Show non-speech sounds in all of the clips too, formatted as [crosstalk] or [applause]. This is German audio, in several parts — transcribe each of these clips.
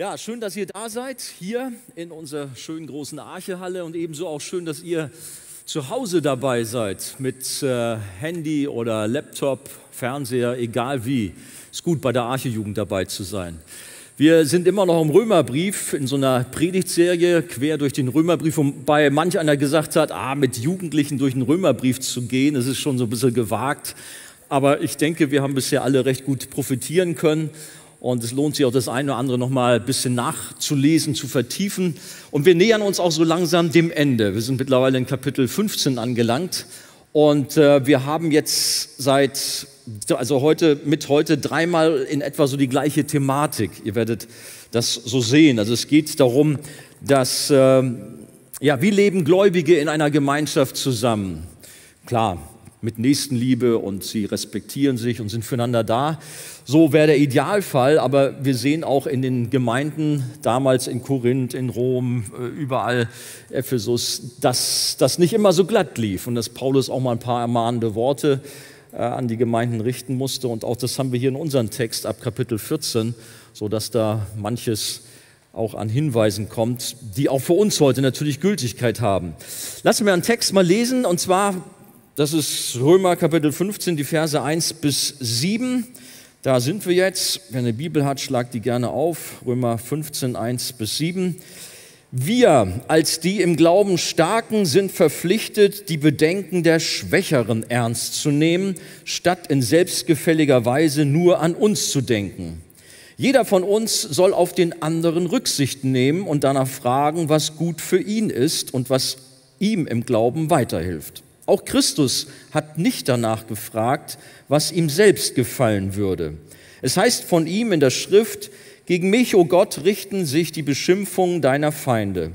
Ja, schön, dass ihr da seid, hier in unserer schönen großen Archehalle und ebenso auch schön, dass ihr zu Hause dabei seid mit äh, Handy oder Laptop, Fernseher, egal wie. Ist gut, bei der Archejugend dabei zu sein. Wir sind immer noch im Römerbrief in so einer Predigtserie quer durch den Römerbrief, wobei manch einer gesagt hat, ah, mit Jugendlichen durch den Römerbrief zu gehen, das ist schon so ein bisschen gewagt. Aber ich denke, wir haben bisher alle recht gut profitieren können und es lohnt sich auch das eine oder andere noch mal ein bisschen nachzulesen, zu vertiefen. Und wir nähern uns auch so langsam dem Ende. Wir sind mittlerweile in Kapitel 15 angelangt. Und äh, wir haben jetzt seit, also heute, mit heute dreimal in etwa so die gleiche Thematik. Ihr werdet das so sehen. Also es geht darum, dass, äh, ja, wie leben Gläubige in einer Gemeinschaft zusammen? Klar, mit Nächstenliebe und sie respektieren sich und sind füreinander da. So wäre der Idealfall, aber wir sehen auch in den Gemeinden, damals in Korinth, in Rom, äh, überall Ephesus, dass das nicht immer so glatt lief und dass Paulus auch mal ein paar ermahnende Worte äh, an die Gemeinden richten musste. Und auch das haben wir hier in unserem Text ab Kapitel 14, so dass da manches auch an Hinweisen kommt, die auch für uns heute natürlich Gültigkeit haben. Lassen wir einen Text mal lesen, und zwar das ist Römer Kapitel 15, die Verse 1 bis 7. Da sind wir jetzt. Wer eine Bibel hat, schlagt die gerne auf. Römer 15, 1 bis 7. Wir als die im Glauben Starken sind verpflichtet, die Bedenken der Schwächeren ernst zu nehmen, statt in selbstgefälliger Weise nur an uns zu denken. Jeder von uns soll auf den anderen Rücksicht nehmen und danach fragen, was gut für ihn ist und was ihm im Glauben weiterhilft. Auch Christus hat nicht danach gefragt, was ihm selbst gefallen würde. Es heißt von ihm in der Schrift, gegen mich, o oh Gott, richten sich die Beschimpfungen deiner Feinde.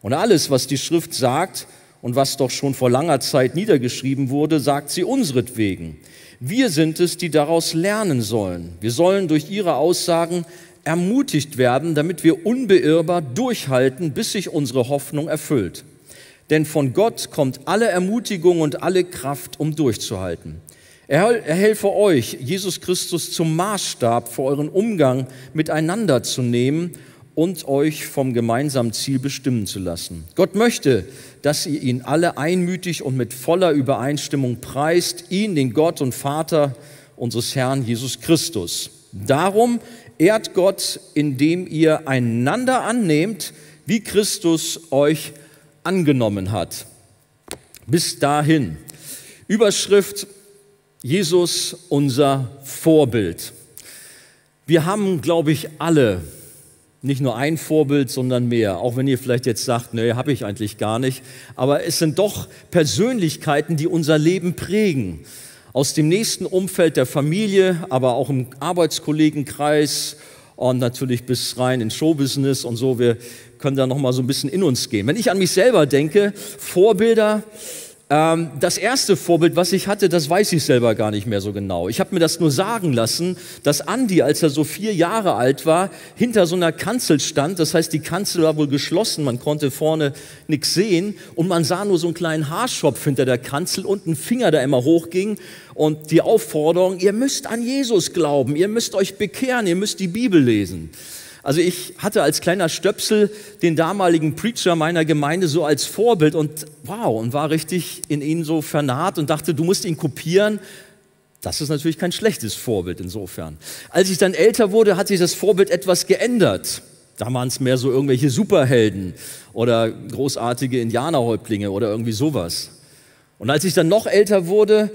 Und alles, was die Schrift sagt und was doch schon vor langer Zeit niedergeschrieben wurde, sagt sie unsretwegen. Wir sind es, die daraus lernen sollen. Wir sollen durch ihre Aussagen ermutigt werden, damit wir unbeirrbar durchhalten, bis sich unsere Hoffnung erfüllt. Denn von Gott kommt alle Ermutigung und alle Kraft, um durchzuhalten. Er helfe euch, Jesus Christus zum Maßstab für euren Umgang miteinander zu nehmen und euch vom gemeinsamen Ziel bestimmen zu lassen. Gott möchte, dass ihr ihn alle einmütig und mit voller Übereinstimmung preist, ihn, den Gott und Vater unseres Herrn Jesus Christus. Darum ehrt Gott, indem ihr einander annehmt, wie Christus euch angenommen hat. Bis dahin. Überschrift Jesus unser Vorbild. Wir haben, glaube ich, alle nicht nur ein Vorbild, sondern mehr. Auch wenn ihr vielleicht jetzt sagt, nee, habe ich eigentlich gar nicht. Aber es sind doch Persönlichkeiten, die unser Leben prägen. Aus dem nächsten Umfeld der Familie, aber auch im Arbeitskollegenkreis und natürlich bis rein ins Showbusiness und so. Wir können da noch mal so ein bisschen in uns gehen. Wenn ich an mich selber denke, Vorbilder, ähm, das erste Vorbild, was ich hatte, das weiß ich selber gar nicht mehr so genau. Ich habe mir das nur sagen lassen, dass Andi, als er so vier Jahre alt war, hinter so einer Kanzel stand. Das heißt, die Kanzel war wohl geschlossen, man konnte vorne nichts sehen und man sah nur so einen kleinen Haarschopf hinter der Kanzel und einen Finger, der immer hochging und die Aufforderung, ihr müsst an Jesus glauben, ihr müsst euch bekehren, ihr müsst die Bibel lesen. Also ich hatte als kleiner Stöpsel den damaligen Preacher meiner Gemeinde so als Vorbild und wow, und war richtig in ihn so vernarrt und dachte, du musst ihn kopieren. Das ist natürlich kein schlechtes Vorbild insofern. Als ich dann älter wurde, hat sich das Vorbild etwas geändert. Da waren es mehr so irgendwelche Superhelden oder großartige Indianerhäuptlinge oder irgendwie sowas. Und als ich dann noch älter wurde,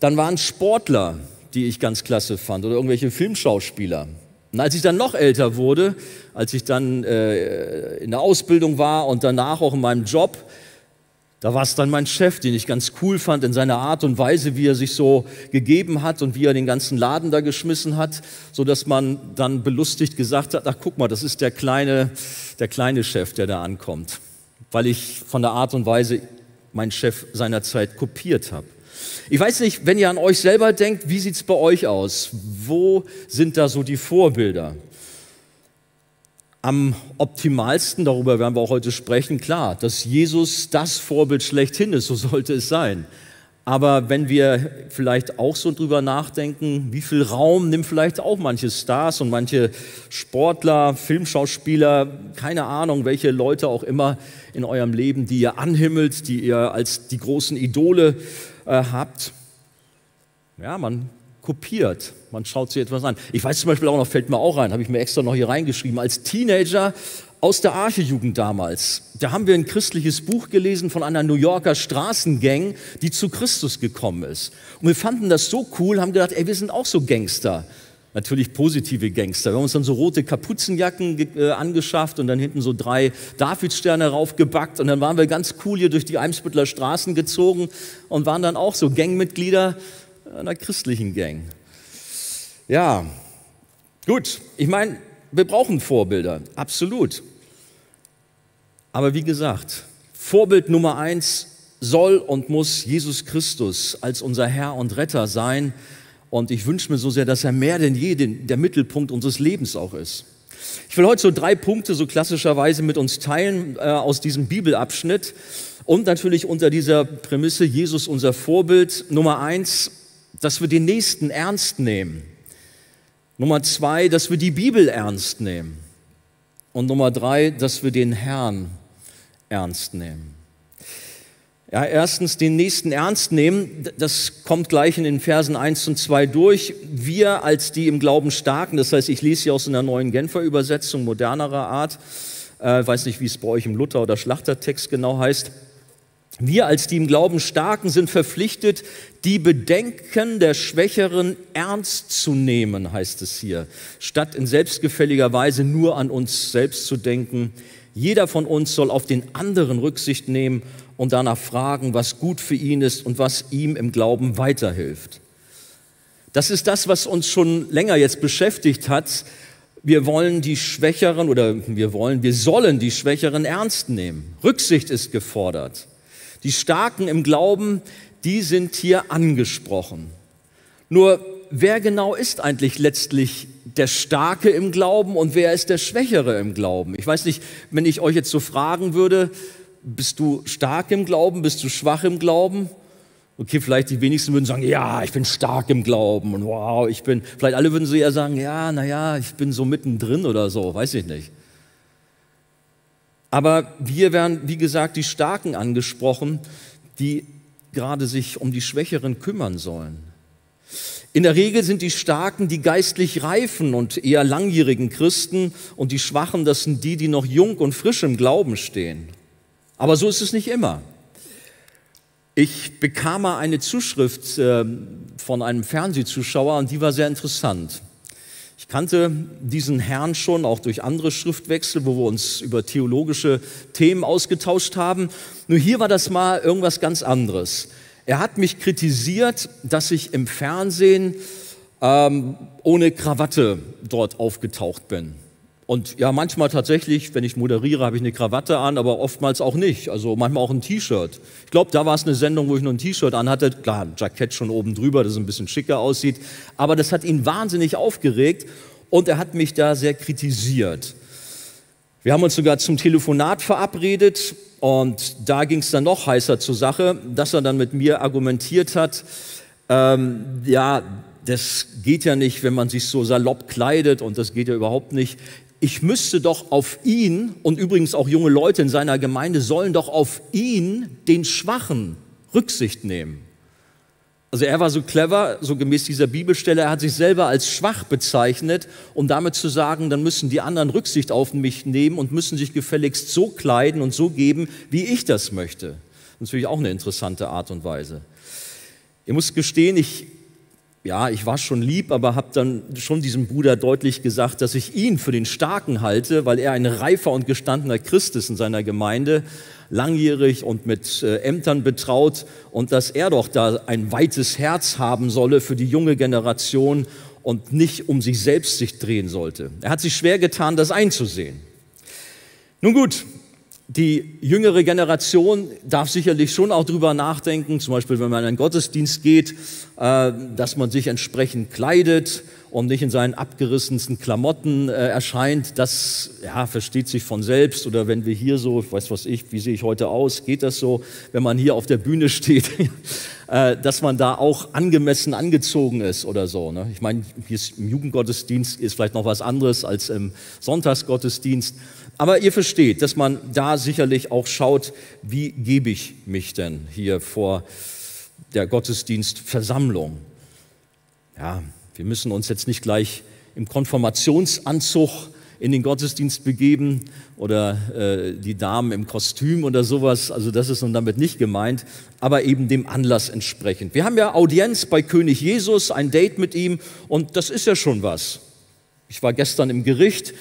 dann waren Sportler, die ich ganz klasse fand oder irgendwelche Filmschauspieler. Und als ich dann noch älter wurde, als ich dann äh, in der Ausbildung war und danach auch in meinem Job, da war es dann mein Chef, den ich ganz cool fand in seiner Art und Weise, wie er sich so gegeben hat und wie er den ganzen Laden da geschmissen hat, so dass man dann belustigt gesagt hat, ach guck mal, das ist der kleine, der kleine Chef, der da ankommt, weil ich von der Art und Weise meinen Chef seinerzeit kopiert habe. Ich weiß nicht, wenn ihr an euch selber denkt, wie sieht es bei euch aus? Wo sind da so die Vorbilder? Am optimalsten, darüber werden wir auch heute sprechen, klar, dass Jesus das Vorbild schlechthin ist, so sollte es sein. Aber wenn wir vielleicht auch so drüber nachdenken, wie viel Raum nimmt vielleicht auch manche Stars und manche Sportler, Filmschauspieler, keine Ahnung, welche Leute auch immer in eurem Leben, die ihr anhimmelt, die ihr als die großen Idole äh, habt. Ja, man kopiert, man schaut sich etwas an. Ich weiß zum Beispiel auch noch, fällt mir auch rein, habe ich mir extra noch hier reingeschrieben, als Teenager aus der Archejugend damals. Da haben wir ein christliches Buch gelesen von einer New Yorker Straßengang, die zu Christus gekommen ist. Und wir fanden das so cool, haben gedacht, ey, wir sind auch so Gangster. Natürlich positive Gangster. Wir haben uns dann so rote Kapuzenjacken äh, angeschafft und dann hinten so drei Davidsterne raufgebackt und dann waren wir ganz cool hier durch die Eimsbüttler Straßen gezogen und waren dann auch so Gangmitglieder einer christlichen Gang. Ja, gut. Ich meine, wir brauchen Vorbilder, absolut. Aber wie gesagt, Vorbild Nummer eins soll und muss Jesus Christus als unser Herr und Retter sein. Und ich wünsche mir so sehr, dass er mehr denn je der Mittelpunkt unseres Lebens auch ist. Ich will heute so drei Punkte so klassischerweise mit uns teilen äh, aus diesem Bibelabschnitt und natürlich unter dieser Prämisse Jesus unser Vorbild. Nummer eins, dass wir den Nächsten ernst nehmen. Nummer zwei, dass wir die Bibel ernst nehmen. Und Nummer drei, dass wir den Herrn ernst nehmen. Ja, erstens den nächsten ernst nehmen, das kommt gleich in den Versen 1 und 2 durch. Wir als die im Glauben starken, das heißt, ich lese hier aus einer neuen Genfer Übersetzung, modernerer Art, äh, weiß nicht, wie es bei euch im Luther- oder Schlachtertext genau heißt. Wir als die im Glauben starken sind verpflichtet, die Bedenken der Schwächeren ernst zu nehmen, heißt es hier, statt in selbstgefälliger Weise nur an uns selbst zu denken. Jeder von uns soll auf den anderen Rücksicht nehmen und danach fragen, was gut für ihn ist und was ihm im Glauben weiterhilft. Das ist das, was uns schon länger jetzt beschäftigt hat. Wir wollen die Schwächeren oder wir wollen, wir sollen die Schwächeren ernst nehmen. Rücksicht ist gefordert. Die Starken im Glauben, die sind hier angesprochen. Nur wer genau ist eigentlich letztlich der Starke im Glauben und wer ist der Schwächere im Glauben? Ich weiß nicht, wenn ich euch jetzt so fragen würde, bist du stark im Glauben, bist du schwach im Glauben? Okay, vielleicht die wenigsten würden sagen, ja, ich bin stark im Glauben und wow, ich bin, vielleicht alle würden so eher sagen, ja, naja, ich bin so mittendrin oder so, weiß ich nicht. Aber hier werden, wie gesagt, die Starken angesprochen, die gerade sich um die Schwächeren kümmern sollen. In der Regel sind die Starken die geistlich reifen und eher langjährigen Christen und die Schwachen, das sind die, die noch jung und frisch im Glauben stehen. Aber so ist es nicht immer. Ich bekam mal eine Zuschrift äh, von einem Fernsehzuschauer und die war sehr interessant. Ich kannte diesen Herrn schon auch durch andere Schriftwechsel, wo wir uns über theologische Themen ausgetauscht haben. Nur hier war das mal irgendwas ganz anderes. Er hat mich kritisiert, dass ich im Fernsehen ähm, ohne Krawatte dort aufgetaucht bin. Und ja, manchmal tatsächlich, wenn ich moderiere, habe ich eine Krawatte an, aber oftmals auch nicht. Also manchmal auch ein T-Shirt. Ich glaube, da war es eine Sendung, wo ich nur ein T-Shirt anhatte. Klar, ein Jackett schon oben drüber, das ein bisschen schicker aussieht. Aber das hat ihn wahnsinnig aufgeregt und er hat mich da sehr kritisiert. Wir haben uns sogar zum Telefonat verabredet und da ging es dann noch heißer zur Sache, dass er dann mit mir argumentiert hat, ähm, ja, das geht ja nicht, wenn man sich so salopp kleidet und das geht ja überhaupt nicht. Ich müsste doch auf ihn und übrigens auch junge Leute in seiner Gemeinde sollen doch auf ihn, den Schwachen, Rücksicht nehmen. Also er war so clever, so gemäß dieser Bibelstelle, er hat sich selber als schwach bezeichnet, um damit zu sagen, dann müssen die anderen Rücksicht auf mich nehmen und müssen sich gefälligst so kleiden und so geben, wie ich das möchte. Natürlich auch eine interessante Art und Weise. Ihr müsst gestehen, ich, ja, ich war schon lieb, aber habe dann schon diesem Bruder deutlich gesagt, dass ich ihn für den Starken halte, weil er ein reifer und gestandener Christ ist in seiner Gemeinde langjährig und mit äh, Ämtern betraut und dass er doch da ein weites Herz haben solle für die junge Generation und nicht um sich selbst sich drehen sollte. Er hat sich schwer getan, das einzusehen. Nun gut, die jüngere Generation darf sicherlich schon auch darüber nachdenken, zum Beispiel wenn man in einen Gottesdienst geht, äh, dass man sich entsprechend kleidet und nicht in seinen abgerissensten Klamotten äh, erscheint, das ja, versteht sich von selbst. Oder wenn wir hier so, ich weiß was ich, wie sehe ich heute aus, geht das so, wenn man hier auf der Bühne steht, [laughs] äh, dass man da auch angemessen angezogen ist oder so. Ne? Ich meine, hier ist im Jugendgottesdienst ist vielleicht noch was anderes als im Sonntagsgottesdienst. Aber ihr versteht, dass man da sicherlich auch schaut, wie gebe ich mich denn hier vor der Gottesdienstversammlung. Ja, wir müssen uns jetzt nicht gleich im Konformationsanzug in den Gottesdienst begeben oder äh, die Damen im Kostüm oder sowas. Also das ist nun damit nicht gemeint, aber eben dem Anlass entsprechend. Wir haben ja Audienz bei König Jesus, ein Date mit ihm und das ist ja schon was. Ich war gestern im Gericht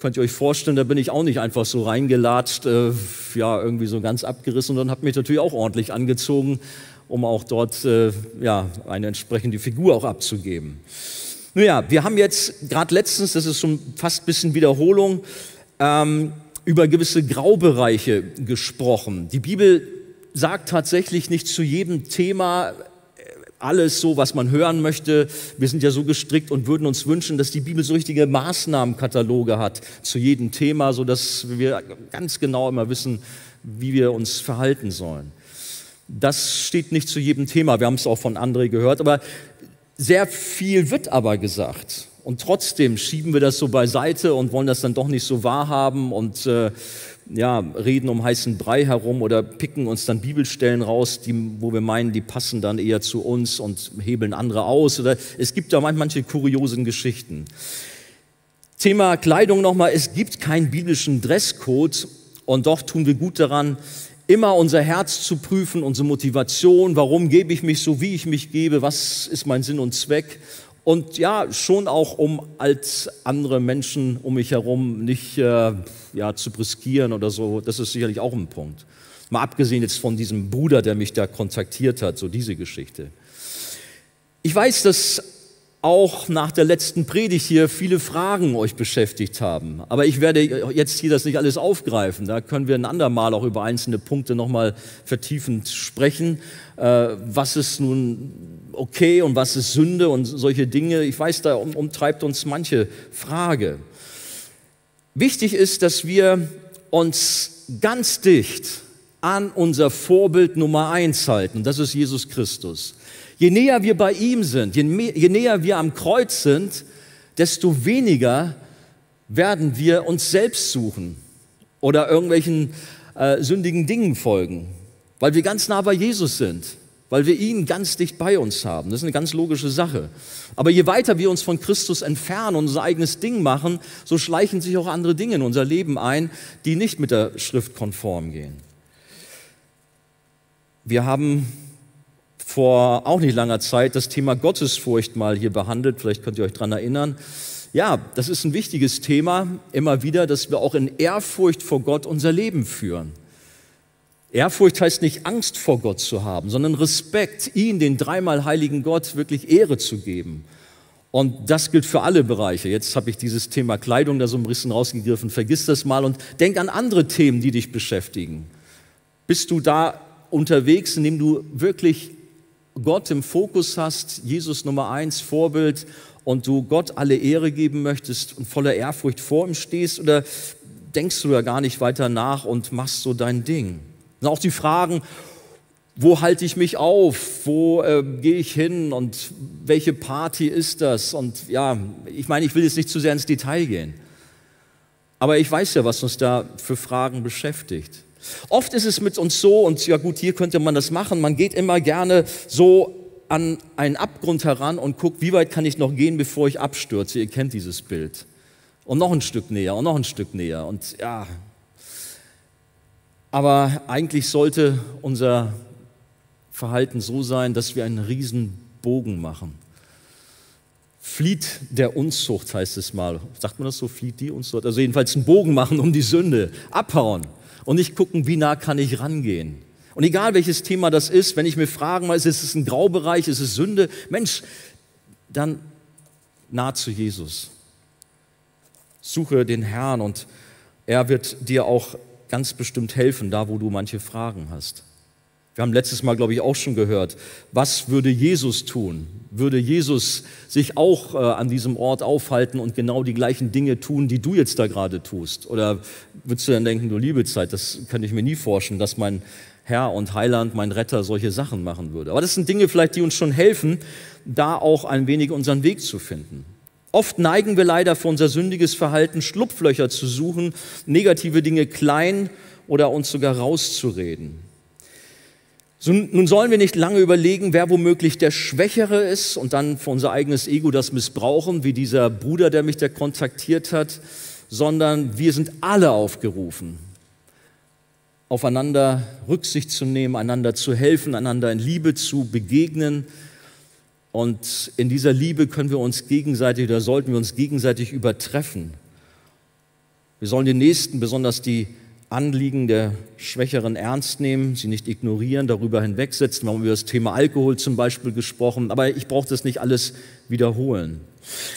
Könnt ihr euch vorstellen, da bin ich auch nicht einfach so reingelatscht, äh, ja, irgendwie so ganz abgerissen, sondern habe mich natürlich auch ordentlich angezogen, um auch dort äh, ja, eine entsprechende Figur auch abzugeben. Nun ja, wir haben jetzt gerade letztens, das ist schon fast ein bisschen Wiederholung, ähm, über gewisse Graubereiche gesprochen. Die Bibel sagt tatsächlich nicht zu jedem Thema alles so, was man hören möchte. Wir sind ja so gestrickt und würden uns wünschen, dass die Bibel so richtige Maßnahmenkataloge hat zu jedem Thema, so dass wir ganz genau immer wissen, wie wir uns verhalten sollen. Das steht nicht zu jedem Thema. Wir haben es auch von André gehört, aber sehr viel wird aber gesagt. Und trotzdem schieben wir das so beiseite und wollen das dann doch nicht so wahrhaben und äh, ja, reden um heißen Brei herum oder picken uns dann Bibelstellen raus, die, wo wir meinen, die passen dann eher zu uns und hebeln andere aus. Oder es gibt da manche kuriosen Geschichten. Thema Kleidung nochmal, es gibt keinen biblischen Dresscode und doch tun wir gut daran, immer unser Herz zu prüfen, unsere Motivation, warum gebe ich mich so, wie ich mich gebe, was ist mein Sinn und Zweck und ja, schon auch, um als andere Menschen um mich herum nicht äh, ja, zu briskieren oder so. Das ist sicherlich auch ein Punkt. Mal abgesehen jetzt von diesem Bruder, der mich da kontaktiert hat, so diese Geschichte. Ich weiß, dass auch nach der letzten Predigt hier viele Fragen euch beschäftigt haben. Aber ich werde jetzt hier das nicht alles aufgreifen. Da können wir ein andermal auch über einzelne Punkte nochmal vertiefend sprechen. Äh, was ist nun okay und was ist Sünde und solche Dinge. Ich weiß, da umtreibt uns manche Frage. Wichtig ist, dass wir uns ganz dicht an unser Vorbild Nummer eins halten. Das ist Jesus Christus. Je näher wir bei ihm sind, je, mehr, je näher wir am Kreuz sind, desto weniger werden wir uns selbst suchen oder irgendwelchen äh, sündigen Dingen folgen, weil wir ganz nah bei Jesus sind, weil wir ihn ganz dicht bei uns haben. Das ist eine ganz logische Sache. Aber je weiter wir uns von Christus entfernen und unser eigenes Ding machen, so schleichen sich auch andere Dinge in unser Leben ein, die nicht mit der Schrift konform gehen. Wir haben vor auch nicht langer Zeit das Thema Gottesfurcht mal hier behandelt. Vielleicht könnt ihr euch daran erinnern. Ja, das ist ein wichtiges Thema, immer wieder, dass wir auch in Ehrfurcht vor Gott unser Leben führen. Ehrfurcht heißt nicht Angst vor Gott zu haben, sondern Respekt, ihn, den dreimal heiligen Gott, wirklich Ehre zu geben. Und das gilt für alle Bereiche. Jetzt habe ich dieses Thema Kleidung da so ein bisschen rausgegriffen. Vergiss das mal und denk an andere Themen, die dich beschäftigen. Bist du da unterwegs, indem du wirklich Gott im Fokus hast, Jesus Nummer eins, Vorbild, und du Gott alle Ehre geben möchtest und voller Ehrfurcht vor ihm stehst, oder denkst du da gar nicht weiter nach und machst so dein Ding? Und auch die Fragen, wo halte ich mich auf? Wo äh, gehe ich hin? Und welche Party ist das? Und ja, ich meine, ich will jetzt nicht zu sehr ins Detail gehen. Aber ich weiß ja, was uns da für Fragen beschäftigt. Oft ist es mit uns so, und ja gut, hier könnte man das machen, man geht immer gerne so an einen Abgrund heran und guckt, wie weit kann ich noch gehen, bevor ich abstürze. Ihr kennt dieses Bild. Und noch ein Stück näher und noch ein Stück näher. Und ja, aber eigentlich sollte unser Verhalten so sein, dass wir einen riesen Bogen machen. Flieht der Unzucht heißt es mal. Sagt man das so? Flieht die Unzucht? Also jedenfalls einen Bogen machen um die Sünde. Abhauen und nicht gucken, wie nah kann ich rangehen. Und egal welches Thema das ist, wenn ich mir fragen muss, ist es ein Graubereich, ist es Sünde, Mensch, dann nah zu Jesus. Suche den Herrn und er wird dir auch ganz bestimmt helfen, da wo du manche Fragen hast. Wir haben letztes Mal, glaube ich, auch schon gehört, was würde Jesus tun? Würde Jesus sich auch äh, an diesem Ort aufhalten und genau die gleichen Dinge tun, die du jetzt da gerade tust? Oder würdest du dann denken, du liebe Zeit, das kann ich mir nie vorstellen, dass mein Herr und Heiland, mein Retter solche Sachen machen würde. Aber das sind Dinge vielleicht, die uns schon helfen, da auch ein wenig unseren Weg zu finden. Oft neigen wir leider für unser sündiges Verhalten Schlupflöcher zu suchen, negative Dinge klein oder uns sogar rauszureden. So, nun sollen wir nicht lange überlegen, wer womöglich der Schwächere ist und dann für unser eigenes Ego das missbrauchen, wie dieser Bruder, der mich da kontaktiert hat, sondern wir sind alle aufgerufen, aufeinander Rücksicht zu nehmen, einander zu helfen, einander in Liebe zu begegnen. Und in dieser Liebe können wir uns gegenseitig oder sollten wir uns gegenseitig übertreffen. Wir sollen den Nächsten, besonders die Anliegen der Schwächeren ernst nehmen, sie nicht ignorieren, darüber hinwegsetzen. Wir haben über das Thema Alkohol zum Beispiel gesprochen, aber ich brauche das nicht alles wiederholen.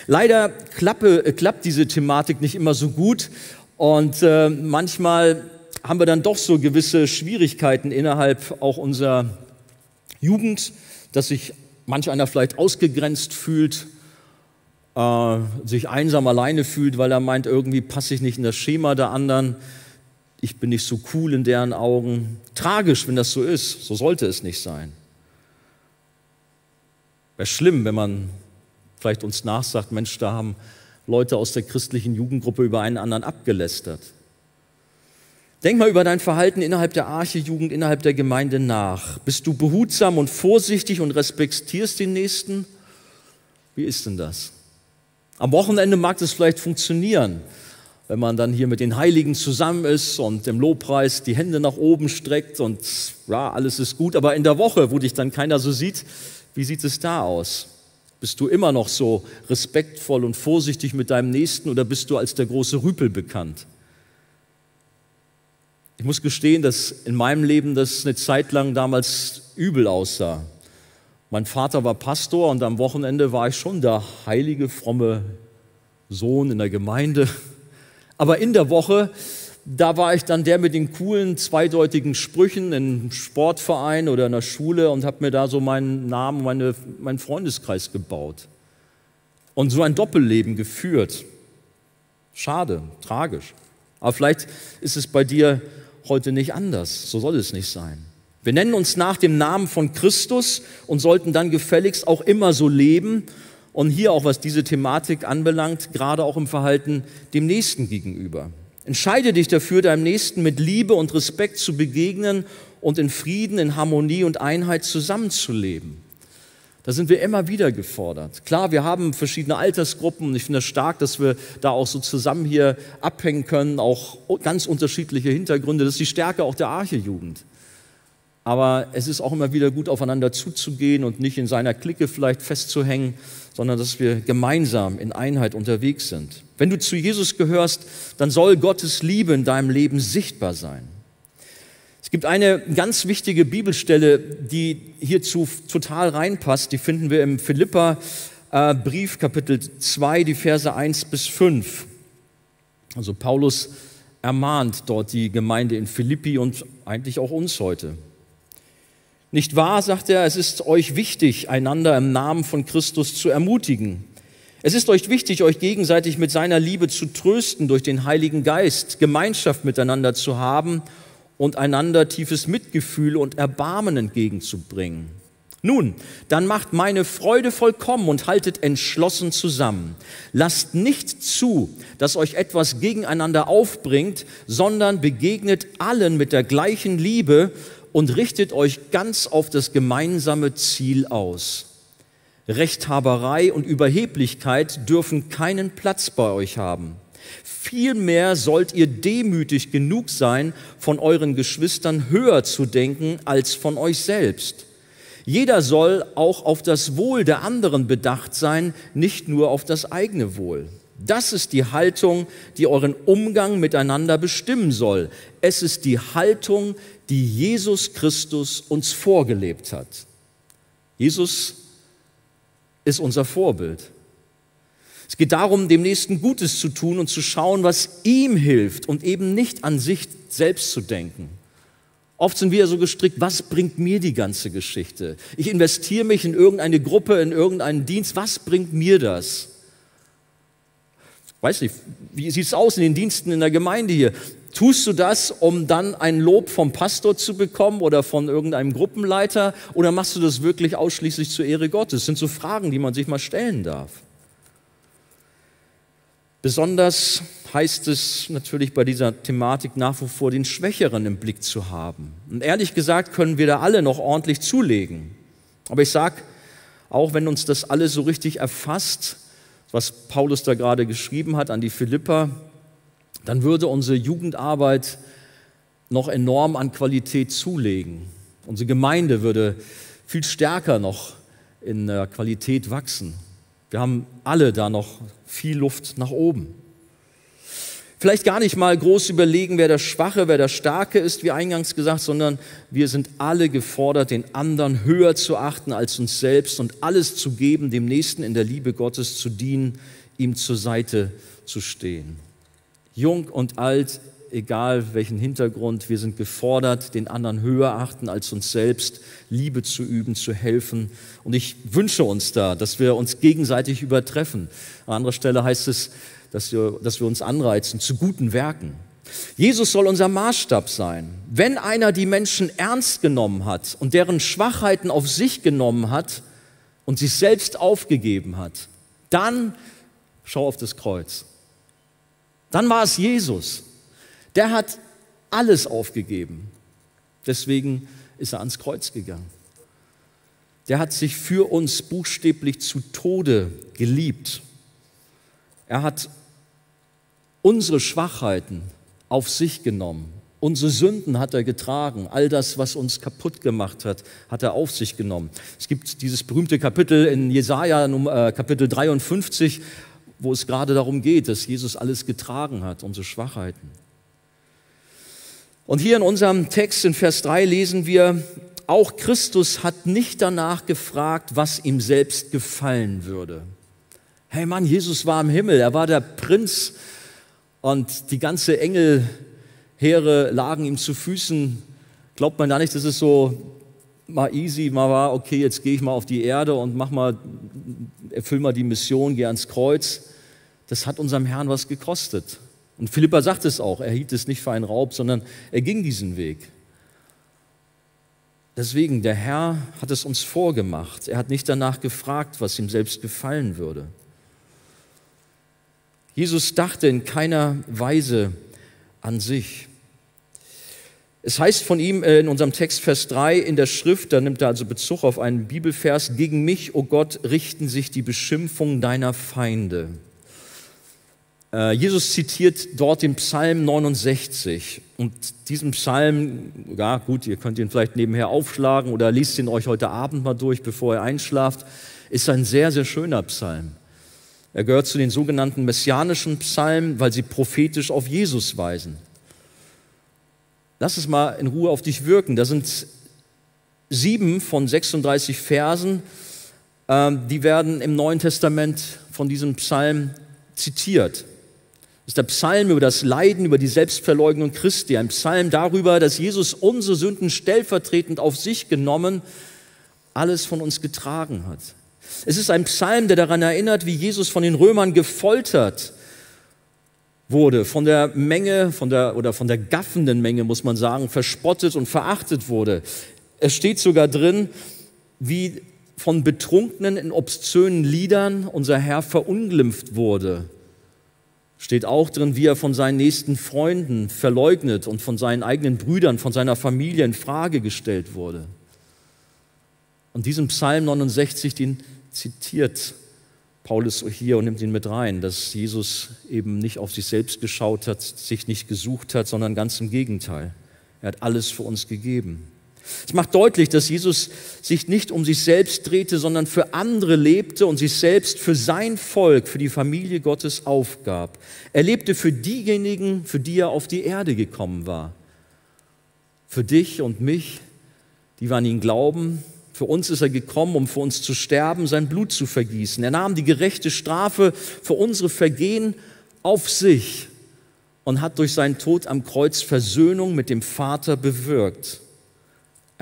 Leider klappe, äh, klappt diese Thematik nicht immer so gut und äh, manchmal haben wir dann doch so gewisse Schwierigkeiten innerhalb auch unserer Jugend, dass sich manch einer vielleicht ausgegrenzt fühlt, äh, sich einsam alleine fühlt, weil er meint, irgendwie passe ich nicht in das Schema der anderen, ich bin nicht so cool in deren Augen. Tragisch, wenn das so ist, so sollte es nicht sein. Wäre schlimm, wenn man vielleicht uns nachsagt, Mensch, da haben Leute aus der christlichen Jugendgruppe über einen anderen abgelästert. Denk mal über dein Verhalten innerhalb der Arche-Jugend, innerhalb der Gemeinde nach. Bist du behutsam und vorsichtig und respektierst den Nächsten? Wie ist denn das? Am Wochenende mag das vielleicht funktionieren, wenn man dann hier mit den Heiligen zusammen ist und im Lobpreis die Hände nach oben streckt und ja, alles ist gut. Aber in der Woche, wo dich dann keiner so sieht, wie sieht es da aus? Bist du immer noch so respektvoll und vorsichtig mit deinem Nächsten oder bist du als der große Rüpel bekannt? Ich muss gestehen, dass in meinem Leben das eine Zeit lang damals übel aussah. Mein Vater war Pastor und am Wochenende war ich schon der heilige, fromme Sohn in der Gemeinde. Aber in der Woche, da war ich dann der mit den coolen, zweideutigen Sprüchen im Sportverein oder in der Schule und habe mir da so meinen Namen, meine, meinen Freundeskreis gebaut. Und so ein Doppelleben geführt. Schade, tragisch. Aber vielleicht ist es bei dir heute nicht anders. So soll es nicht sein. Wir nennen uns nach dem Namen von Christus und sollten dann gefälligst auch immer so leben. Und hier auch, was diese Thematik anbelangt, gerade auch im Verhalten dem Nächsten gegenüber. Entscheide dich dafür, deinem Nächsten mit Liebe und Respekt zu begegnen und in Frieden, in Harmonie und Einheit zusammenzuleben. Da sind wir immer wieder gefordert. Klar, wir haben verschiedene Altersgruppen und ich finde es stark, dass wir da auch so zusammen hier abhängen können, auch ganz unterschiedliche Hintergründe. Das ist die Stärke auch der Arche-Jugend. Aber es ist auch immer wieder gut, aufeinander zuzugehen und nicht in seiner Clique vielleicht festzuhängen, sondern dass wir gemeinsam in Einheit unterwegs sind. Wenn du zu Jesus gehörst, dann soll Gottes Liebe in deinem Leben sichtbar sein. Es gibt eine ganz wichtige Bibelstelle, die hierzu total reinpasst. Die finden wir im Philippa-Brief, Kapitel 2, die Verse 1 bis 5. Also Paulus ermahnt dort die Gemeinde in Philippi und eigentlich auch uns heute. Nicht wahr, sagt er, es ist euch wichtig, einander im Namen von Christus zu ermutigen. Es ist euch wichtig, euch gegenseitig mit seiner Liebe zu trösten durch den Heiligen Geist, Gemeinschaft miteinander zu haben und einander tiefes Mitgefühl und Erbarmen entgegenzubringen. Nun, dann macht meine Freude vollkommen und haltet entschlossen zusammen. Lasst nicht zu, dass euch etwas gegeneinander aufbringt, sondern begegnet allen mit der gleichen Liebe und richtet euch ganz auf das gemeinsame Ziel aus. Rechthaberei und Überheblichkeit dürfen keinen Platz bei euch haben. Vielmehr sollt ihr demütig genug sein, von euren Geschwistern höher zu denken als von euch selbst. Jeder soll auch auf das Wohl der anderen bedacht sein, nicht nur auf das eigene Wohl. Das ist die Haltung, die euren Umgang miteinander bestimmen soll. Es ist die Haltung, die Jesus Christus uns vorgelebt hat. Jesus ist unser Vorbild. Es geht darum, dem Nächsten Gutes zu tun und zu schauen, was ihm hilft und eben nicht an sich selbst zu denken. Oft sind wir so gestrickt, was bringt mir die ganze Geschichte? Ich investiere mich in irgendeine Gruppe, in irgendeinen Dienst, was bringt mir das? Weiß nicht, wie sieht es aus in den Diensten in der Gemeinde hier? Tust du das, um dann ein Lob vom Pastor zu bekommen oder von irgendeinem Gruppenleiter oder machst du das wirklich ausschließlich zur Ehre Gottes? Das sind so Fragen, die man sich mal stellen darf. Besonders heißt es natürlich bei dieser Thematik nach wie vor, den Schwächeren im Blick zu haben. Und ehrlich gesagt können wir da alle noch ordentlich zulegen. Aber ich sage, auch wenn uns das alles so richtig erfasst, was Paulus da gerade geschrieben hat an die Philipper, dann würde unsere Jugendarbeit noch enorm an Qualität zulegen. Unsere Gemeinde würde viel stärker noch in der Qualität wachsen. Wir haben alle da noch viel Luft nach oben. Vielleicht gar nicht mal groß überlegen, wer der Schwache, wer der Starke ist, wie eingangs gesagt, sondern wir sind alle gefordert, den anderen höher zu achten als uns selbst und alles zu geben, dem Nächsten in der Liebe Gottes zu dienen, ihm zur Seite zu stehen. Jung und alt, egal welchen Hintergrund, wir sind gefordert, den anderen höher achten als uns selbst, Liebe zu üben, zu helfen. Und ich wünsche uns da, dass wir uns gegenseitig übertreffen. An anderer Stelle heißt es, dass wir, dass wir uns anreizen zu guten Werken. Jesus soll unser Maßstab sein. Wenn einer die Menschen ernst genommen hat und deren Schwachheiten auf sich genommen hat und sich selbst aufgegeben hat, dann schau auf das Kreuz. Dann war es Jesus. Der hat alles aufgegeben. Deswegen ist er ans Kreuz gegangen. Der hat sich für uns buchstäblich zu Tode geliebt. Er hat unsere Schwachheiten auf sich genommen. Unsere Sünden hat er getragen. All das, was uns kaputt gemacht hat, hat er auf sich genommen. Es gibt dieses berühmte Kapitel in Jesaja, äh, Kapitel 53, wo es gerade darum geht, dass Jesus alles getragen hat, unsere Schwachheiten. Und hier in unserem Text in Vers 3 lesen wir, auch Christus hat nicht danach gefragt, was ihm selbst gefallen würde. Hey Mann, Jesus war im Himmel, er war der Prinz und die ganze Engelheere lagen ihm zu Füßen. Glaubt man da nicht, dass es so mal easy, mal war, okay, jetzt gehe ich mal auf die Erde und mach mal, erfüll mal die Mission, geh ans Kreuz. Das hat unserem Herrn was gekostet. Und Philippa sagt es auch, er hielt es nicht für einen Raub, sondern er ging diesen Weg. Deswegen, der Herr hat es uns vorgemacht. Er hat nicht danach gefragt, was ihm selbst gefallen würde. Jesus dachte in keiner Weise an sich. Es heißt von ihm äh, in unserem Text Vers 3 in der Schrift, da nimmt er also Bezug auf einen Bibelvers, gegen mich, o oh Gott, richten sich die Beschimpfungen deiner Feinde. Äh, Jesus zitiert dort den Psalm 69 und diesen Psalm, ja gut, ihr könnt ihn vielleicht nebenher aufschlagen oder liest ihn euch heute Abend mal durch, bevor ihr einschlaft, ist ein sehr, sehr schöner Psalm. Er gehört zu den sogenannten messianischen Psalmen, weil sie prophetisch auf Jesus weisen. Lass es mal in Ruhe auf dich wirken. Da sind sieben von 36 Versen, ähm, die werden im Neuen Testament von diesem Psalm zitiert. Das ist der Psalm über das Leiden, über die Selbstverleugnung Christi. Ein Psalm darüber, dass Jesus unsere Sünden stellvertretend auf sich genommen, alles von uns getragen hat. Es ist ein Psalm, der daran erinnert, wie Jesus von den Römern gefoltert wurde, von der Menge, von der, oder von der gaffenden Menge, muss man sagen, verspottet und verachtet wurde. Es steht sogar drin, wie von Betrunkenen in obszönen Liedern unser Herr verunglimpft wurde steht auch drin, wie er von seinen nächsten Freunden verleugnet und von seinen eigenen Brüdern, von seiner Familie in Frage gestellt wurde. Und diesen Psalm 69, den zitiert Paulus hier und nimmt ihn mit rein, dass Jesus eben nicht auf sich selbst geschaut hat, sich nicht gesucht hat, sondern ganz im Gegenteil. Er hat alles für uns gegeben. Es macht deutlich, dass Jesus sich nicht um sich selbst drehte, sondern für andere lebte und sich selbst für sein Volk, für die Familie Gottes aufgab. Er lebte für diejenigen, für die er auf die Erde gekommen war. Für dich und mich, die wir an ihn glauben. Für uns ist er gekommen, um für uns zu sterben, sein Blut zu vergießen. Er nahm die gerechte Strafe für unsere Vergehen auf sich und hat durch seinen Tod am Kreuz Versöhnung mit dem Vater bewirkt.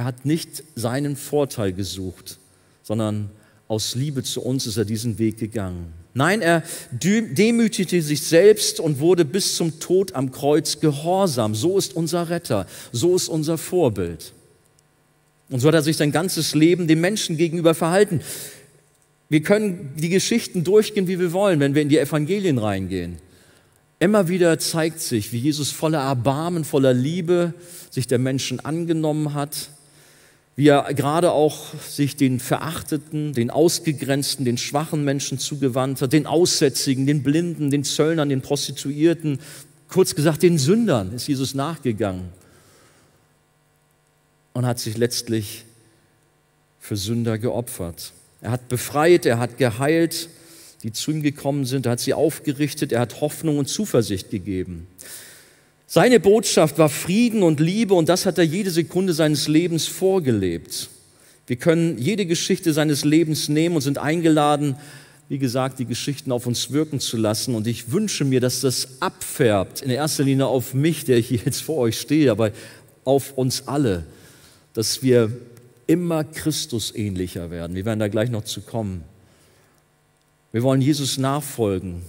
Er hat nicht seinen Vorteil gesucht, sondern aus Liebe zu uns ist er diesen Weg gegangen. Nein, er demütigte sich selbst und wurde bis zum Tod am Kreuz gehorsam. So ist unser Retter, so ist unser Vorbild. Und so hat er sich sein ganzes Leben dem Menschen gegenüber verhalten. Wir können die Geschichten durchgehen, wie wir wollen, wenn wir in die Evangelien reingehen. Immer wieder zeigt sich, wie Jesus voller Erbarmen, voller Liebe sich der Menschen angenommen hat, wie er gerade auch sich den Verachteten, den Ausgegrenzten, den schwachen Menschen zugewandt hat, den Aussätzigen, den Blinden, den Zöllnern, den Prostituierten, kurz gesagt den Sündern ist Jesus nachgegangen und hat sich letztlich für Sünder geopfert. Er hat befreit, er hat geheilt, die zu ihm gekommen sind, er hat sie aufgerichtet, er hat Hoffnung und Zuversicht gegeben. Seine Botschaft war Frieden und Liebe und das hat er jede Sekunde seines Lebens vorgelebt. Wir können jede Geschichte seines Lebens nehmen und sind eingeladen, wie gesagt, die Geschichten auf uns wirken zu lassen. Und ich wünsche mir, dass das abfärbt, in erster Linie auf mich, der hier jetzt vor euch stehe, aber auf uns alle, dass wir immer Christus ähnlicher werden. Wir werden da gleich noch zu kommen. Wir wollen Jesus nachfolgen,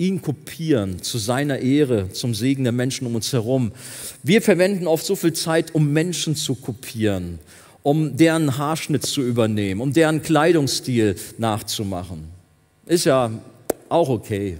ihn kopieren zu seiner Ehre, zum Segen der Menschen um uns herum. Wir verwenden oft so viel Zeit, um Menschen zu kopieren, um deren Haarschnitt zu übernehmen, um deren Kleidungsstil nachzumachen. Ist ja auch okay.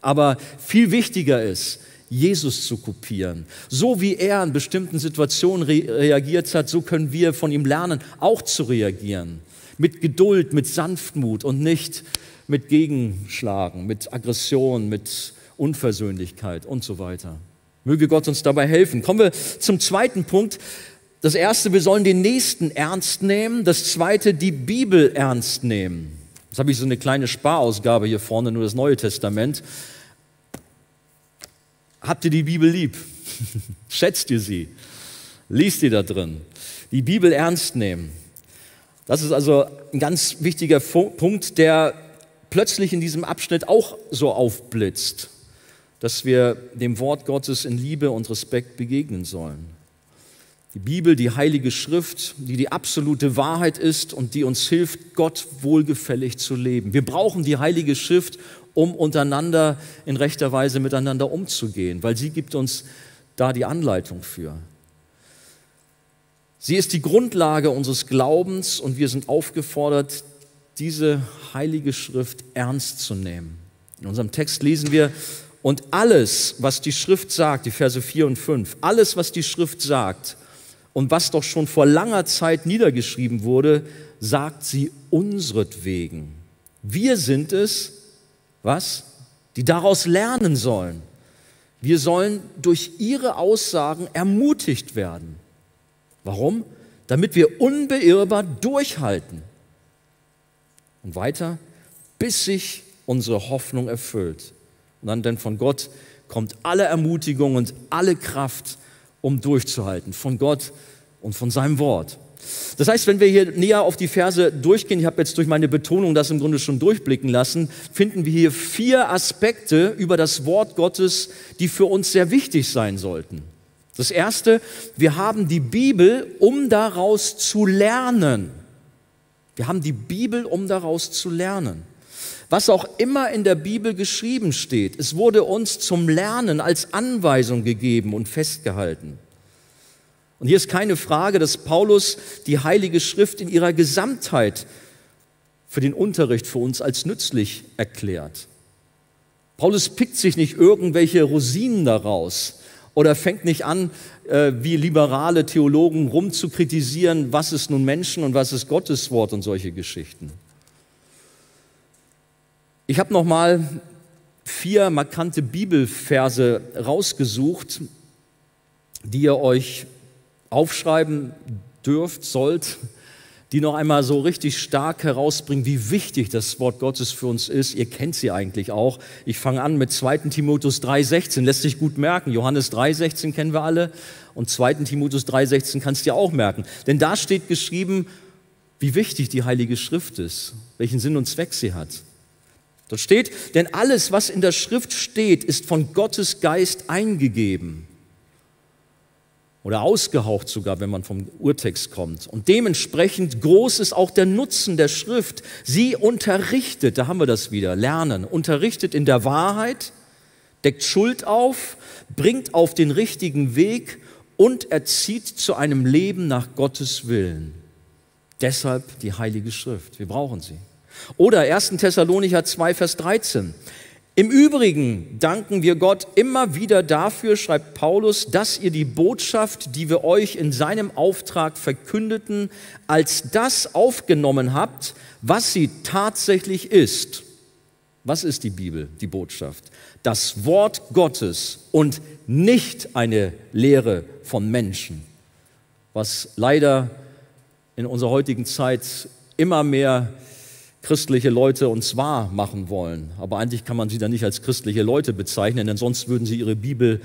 Aber viel wichtiger ist, Jesus zu kopieren. So wie er in bestimmten Situationen re reagiert hat, so können wir von ihm lernen, auch zu reagieren. Mit Geduld, mit Sanftmut und nicht mit Gegenschlagen, mit Aggression, mit Unversöhnlichkeit und so weiter. Möge Gott uns dabei helfen. Kommen wir zum zweiten Punkt. Das erste, wir sollen den Nächsten ernst nehmen. Das zweite, die Bibel ernst nehmen. Jetzt habe ich so eine kleine Sparausgabe hier vorne, nur das Neue Testament. Habt ihr die Bibel lieb? [laughs] Schätzt ihr sie? Liest ihr da drin? Die Bibel ernst nehmen. Das ist also ein ganz wichtiger Punkt, der plötzlich in diesem Abschnitt auch so aufblitzt, dass wir dem Wort Gottes in Liebe und Respekt begegnen sollen. Die Bibel, die heilige Schrift, die die absolute Wahrheit ist und die uns hilft, Gott wohlgefällig zu leben. Wir brauchen die heilige Schrift, um untereinander in rechter Weise miteinander umzugehen, weil sie gibt uns da die Anleitung für. Sie ist die Grundlage unseres Glaubens und wir sind aufgefordert, diese heilige Schrift ernst zu nehmen. In unserem Text lesen wir, und alles, was die Schrift sagt, die Verse 4 und 5, alles, was die Schrift sagt und was doch schon vor langer Zeit niedergeschrieben wurde, sagt sie unsretwegen. Wir sind es, was? Die daraus lernen sollen. Wir sollen durch ihre Aussagen ermutigt werden. Warum? Damit wir unbeirrbar durchhalten. Und weiter, bis sich unsere Hoffnung erfüllt. Und dann denn von Gott kommt alle Ermutigung und alle Kraft, um durchzuhalten. Von Gott und von seinem Wort. Das heißt, wenn wir hier näher auf die Verse durchgehen, ich habe jetzt durch meine Betonung das im Grunde schon durchblicken lassen, finden wir hier vier Aspekte über das Wort Gottes, die für uns sehr wichtig sein sollten. Das erste, wir haben die Bibel, um daraus zu lernen. Wir haben die Bibel, um daraus zu lernen. Was auch immer in der Bibel geschrieben steht, es wurde uns zum Lernen als Anweisung gegeben und festgehalten. Und hier ist keine Frage, dass Paulus die Heilige Schrift in ihrer Gesamtheit für den Unterricht für uns als nützlich erklärt. Paulus pickt sich nicht irgendwelche Rosinen daraus oder fängt nicht an, äh, wie liberale Theologen rumzukritisieren, was ist nun Menschen und was ist Gottes Wort und solche Geschichten. Ich habe noch mal vier markante Bibelverse rausgesucht, die ihr euch aufschreiben dürft, sollt, die noch einmal so richtig stark herausbringen, wie wichtig das Wort Gottes für uns ist. Ihr kennt sie eigentlich auch. Ich fange an mit 2. Timotheus 3,16, lässt sich gut merken. Johannes 3,16 kennen wir alle und 2. Timotheus 3,16 kannst du dir auch merken. Denn da steht geschrieben, wie wichtig die Heilige Schrift ist, welchen Sinn und Zweck sie hat. Dort steht, denn alles, was in der Schrift steht, ist von Gottes Geist eingegeben oder ausgehaucht sogar, wenn man vom Urtext kommt. Und dementsprechend groß ist auch der Nutzen der Schrift. Sie unterrichtet, da haben wir das wieder, lernen, unterrichtet in der Wahrheit, deckt Schuld auf, bringt auf den richtigen Weg und erzieht zu einem Leben nach Gottes Willen. Deshalb die Heilige Schrift. Wir brauchen sie. Oder 1. Thessalonicher 2, Vers 13. Im Übrigen danken wir Gott immer wieder dafür, schreibt Paulus, dass ihr die Botschaft, die wir euch in seinem Auftrag verkündeten, als das aufgenommen habt, was sie tatsächlich ist. Was ist die Bibel, die Botschaft? Das Wort Gottes und nicht eine Lehre von Menschen, was leider in unserer heutigen Zeit immer mehr christliche Leute uns wahr machen wollen. Aber eigentlich kann man sie dann nicht als christliche Leute bezeichnen, denn sonst würden sie ihre Bibel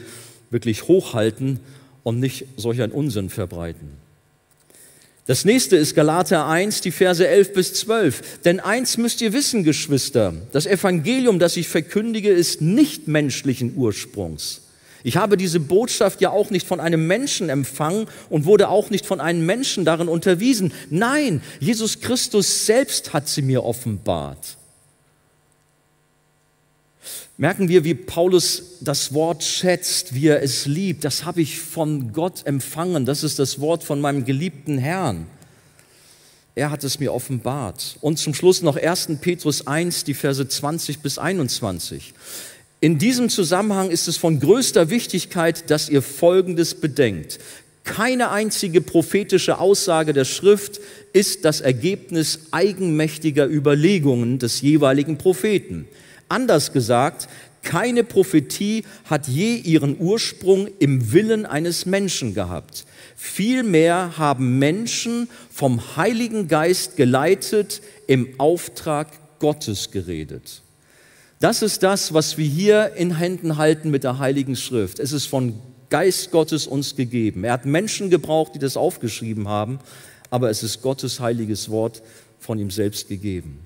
wirklich hochhalten und nicht solch einen Unsinn verbreiten. Das nächste ist Galater 1, die Verse 11 bis 12. Denn eins müsst ihr wissen, Geschwister, das Evangelium, das ich verkündige, ist nicht menschlichen Ursprungs. Ich habe diese Botschaft ja auch nicht von einem Menschen empfangen und wurde auch nicht von einem Menschen darin unterwiesen. Nein, Jesus Christus selbst hat sie mir offenbart. Merken wir, wie Paulus das Wort schätzt, wie er es liebt. Das habe ich von Gott empfangen. Das ist das Wort von meinem geliebten Herrn. Er hat es mir offenbart. Und zum Schluss noch 1. Petrus 1, die Verse 20 bis 21. In diesem Zusammenhang ist es von größter Wichtigkeit, dass ihr Folgendes bedenkt. Keine einzige prophetische Aussage der Schrift ist das Ergebnis eigenmächtiger Überlegungen des jeweiligen Propheten. Anders gesagt, keine Prophetie hat je ihren Ursprung im Willen eines Menschen gehabt. Vielmehr haben Menschen vom Heiligen Geist geleitet im Auftrag Gottes geredet. Das ist das, was wir hier in Händen halten mit der Heiligen Schrift. Es ist von Geist Gottes uns gegeben. Er hat Menschen gebraucht, die das aufgeschrieben haben, aber es ist Gottes heiliges Wort von ihm selbst gegeben.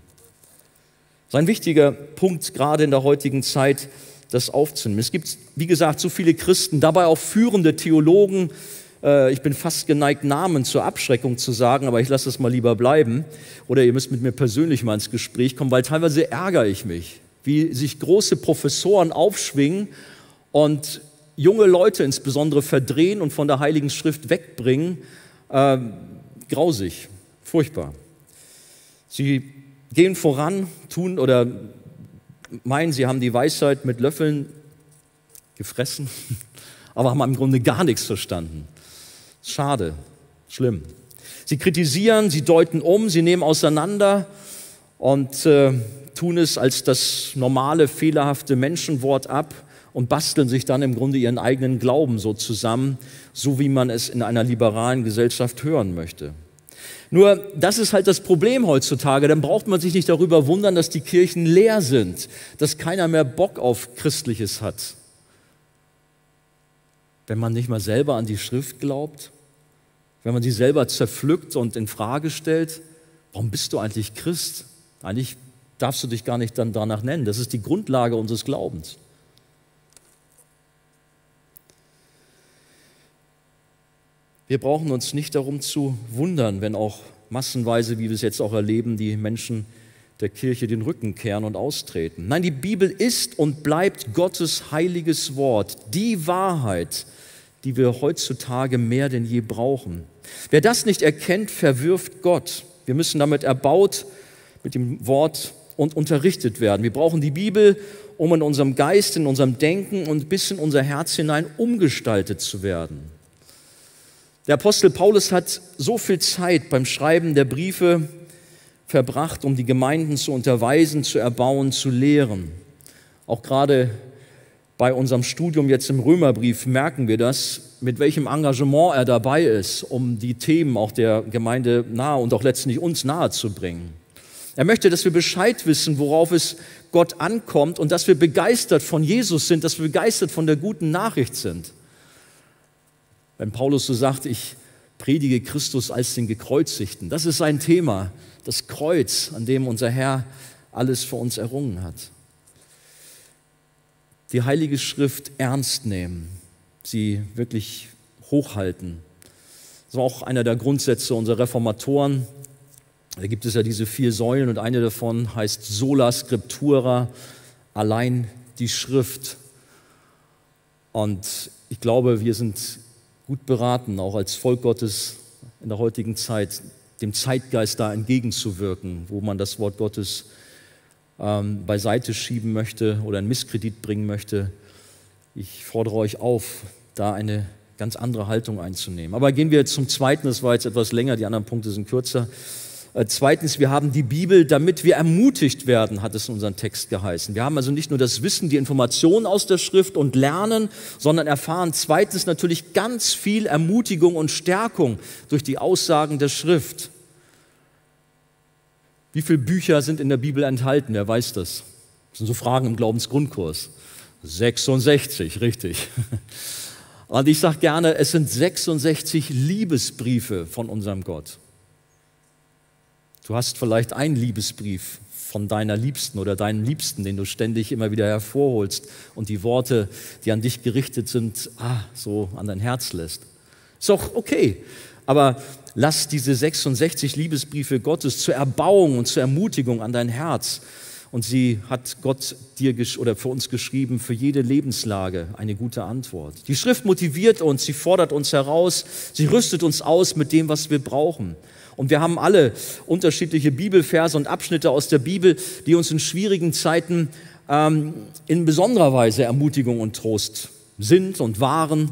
Sein wichtiger Punkt gerade in der heutigen Zeit, das aufzunehmen. Es gibt, wie gesagt, so viele Christen, dabei auch führende Theologen. Äh, ich bin fast geneigt, Namen zur Abschreckung zu sagen, aber ich lasse es mal lieber bleiben. Oder ihr müsst mit mir persönlich mal ins Gespräch kommen, weil teilweise ärgere ich mich wie sich große Professoren aufschwingen und junge Leute insbesondere verdrehen und von der Heiligen Schrift wegbringen. Äh, grausig, furchtbar. Sie gehen voran, tun oder meinen, sie haben die Weisheit mit Löffeln gefressen, [laughs] aber haben im Grunde gar nichts verstanden. Schade, schlimm. Sie kritisieren, sie deuten um, sie nehmen auseinander und äh, tun es als das normale, fehlerhafte Menschenwort ab und basteln sich dann im Grunde ihren eigenen Glauben so zusammen, so wie man es in einer liberalen Gesellschaft hören möchte. Nur, das ist halt das Problem heutzutage. Dann braucht man sich nicht darüber wundern, dass die Kirchen leer sind, dass keiner mehr Bock auf Christliches hat. Wenn man nicht mal selber an die Schrift glaubt, wenn man sie selber zerpflückt und in Frage stellt, warum bist du eigentlich Christ? Eigentlich darfst du dich gar nicht dann danach nennen. Das ist die Grundlage unseres Glaubens. Wir brauchen uns nicht darum zu wundern, wenn auch massenweise, wie wir es jetzt auch erleben, die Menschen der Kirche den Rücken kehren und austreten. Nein, die Bibel ist und bleibt Gottes heiliges Wort, die Wahrheit, die wir heutzutage mehr denn je brauchen. Wer das nicht erkennt, verwirft Gott. Wir müssen damit erbaut mit dem Wort und unterrichtet werden. Wir brauchen die Bibel, um in unserem Geist, in unserem Denken und bis in unser Herz hinein umgestaltet zu werden. Der Apostel Paulus hat so viel Zeit beim Schreiben der Briefe verbracht, um die Gemeinden zu unterweisen, zu erbauen, zu lehren. Auch gerade bei unserem Studium jetzt im Römerbrief merken wir das, mit welchem Engagement er dabei ist, um die Themen auch der Gemeinde nahe und auch letztlich uns nahe zu bringen. Er möchte, dass wir Bescheid wissen, worauf es Gott ankommt und dass wir begeistert von Jesus sind, dass wir begeistert von der guten Nachricht sind. Wenn Paulus so sagt, ich predige Christus als den Gekreuzigten, das ist sein Thema, das Kreuz, an dem unser Herr alles für uns errungen hat. Die Heilige Schrift ernst nehmen, sie wirklich hochhalten. Das war auch einer der Grundsätze unserer Reformatoren. Da gibt es ja diese vier Säulen und eine davon heißt Sola Scriptura, allein die Schrift. Und ich glaube, wir sind gut beraten, auch als Volk Gottes in der heutigen Zeit, dem Zeitgeist da entgegenzuwirken, wo man das Wort Gottes ähm, beiseite schieben möchte oder in Misskredit bringen möchte. Ich fordere euch auf, da eine ganz andere Haltung einzunehmen. Aber gehen wir zum Zweiten, das war jetzt etwas länger, die anderen Punkte sind kürzer. Äh, zweitens, wir haben die Bibel, damit wir ermutigt werden, hat es in unserem Text geheißen. Wir haben also nicht nur das Wissen, die Informationen aus der Schrift und lernen, sondern erfahren zweitens natürlich ganz viel Ermutigung und Stärkung durch die Aussagen der Schrift. Wie viele Bücher sind in der Bibel enthalten? Wer weiß das? Das sind so Fragen im Glaubensgrundkurs. 66, richtig. [laughs] Und ich sage gerne, es sind 66 Liebesbriefe von unserem Gott. Du hast vielleicht einen Liebesbrief von deiner Liebsten oder deinem Liebsten, den du ständig immer wieder hervorholst und die Worte, die an dich gerichtet sind, ah, so an dein Herz lässt. Ist auch okay. Aber lass diese 66 Liebesbriefe Gottes zur Erbauung und zur Ermutigung an dein Herz. Und sie hat Gott dir oder für uns geschrieben, für jede Lebenslage eine gute Antwort. Die Schrift motiviert uns, sie fordert uns heraus, sie rüstet uns aus mit dem, was wir brauchen. Und wir haben alle unterschiedliche Bibelverse und Abschnitte aus der Bibel, die uns in schwierigen Zeiten ähm, in besonderer Weise Ermutigung und Trost sind und waren.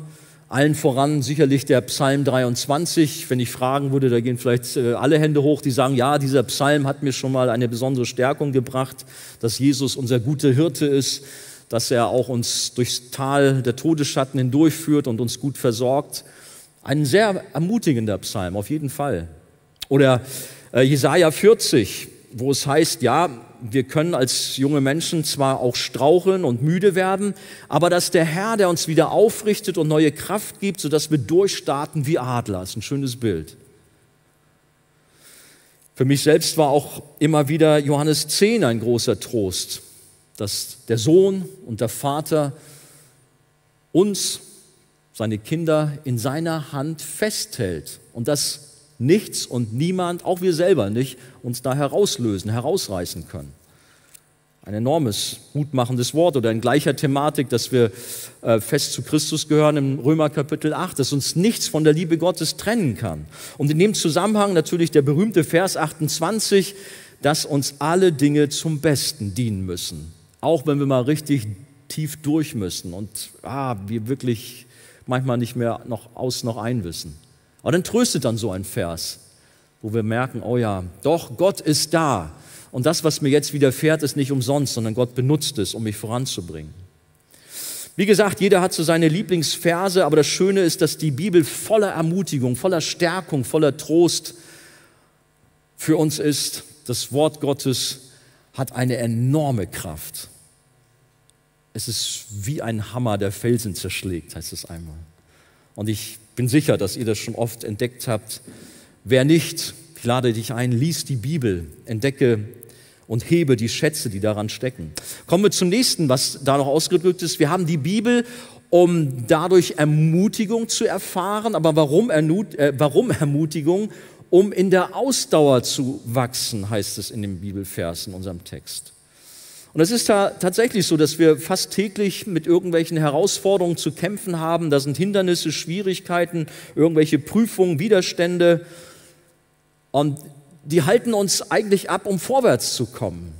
Allen voran sicherlich der Psalm 23. Wenn ich fragen würde, da gehen vielleicht äh, alle Hände hoch, die sagen, ja, dieser Psalm hat mir schon mal eine besondere Stärkung gebracht, dass Jesus unser guter Hirte ist, dass er auch uns durchs Tal der Todesschatten hindurchführt und uns gut versorgt. Ein sehr ermutigender Psalm, auf jeden Fall. Oder äh, Jesaja 40, wo es heißt, ja, wir können als junge Menschen zwar auch straucheln und müde werden, aber dass der Herr, der uns wieder aufrichtet und neue Kraft gibt, sodass wir durchstarten wie Adler, ist ein schönes Bild. Für mich selbst war auch immer wieder Johannes 10 ein großer Trost, dass der Sohn und der Vater uns, seine Kinder, in seiner Hand festhält und dass nichts und niemand, auch wir selber nicht, uns da herauslösen, herausreißen können. Ein enormes, mutmachendes Wort oder in gleicher Thematik, dass wir äh, fest zu Christus gehören im Römer Kapitel 8, dass uns nichts von der Liebe Gottes trennen kann. Und in dem Zusammenhang natürlich der berühmte Vers 28, dass uns alle Dinge zum Besten dienen müssen. Auch wenn wir mal richtig tief durch müssen und ah, wir wirklich manchmal nicht mehr noch aus noch ein wissen. Aber dann tröstet dann so ein Vers, wo wir merken, oh ja, doch, Gott ist da. Und das, was mir jetzt widerfährt, ist nicht umsonst, sondern Gott benutzt es, um mich voranzubringen. Wie gesagt, jeder hat so seine Lieblingsverse, aber das Schöne ist, dass die Bibel voller Ermutigung, voller Stärkung, voller Trost für uns ist. Das Wort Gottes hat eine enorme Kraft. Es ist wie ein Hammer, der Felsen zerschlägt, heißt es einmal. Und ich bin sicher, dass ihr das schon oft entdeckt habt. Wer nicht, ich lade dich ein, lies die Bibel, entdecke und hebe die Schätze, die daran stecken. Kommen wir zum nächsten, was da noch ausgedrückt ist. Wir haben die Bibel, um dadurch Ermutigung zu erfahren. Aber warum, äh, warum Ermutigung? Um in der Ausdauer zu wachsen, heißt es in dem Bibelvers in unserem Text. Und es ist ta tatsächlich so, dass wir fast täglich mit irgendwelchen Herausforderungen zu kämpfen haben. Da sind Hindernisse, Schwierigkeiten, irgendwelche Prüfungen, Widerstände. Und die halten uns eigentlich ab, um vorwärts zu kommen.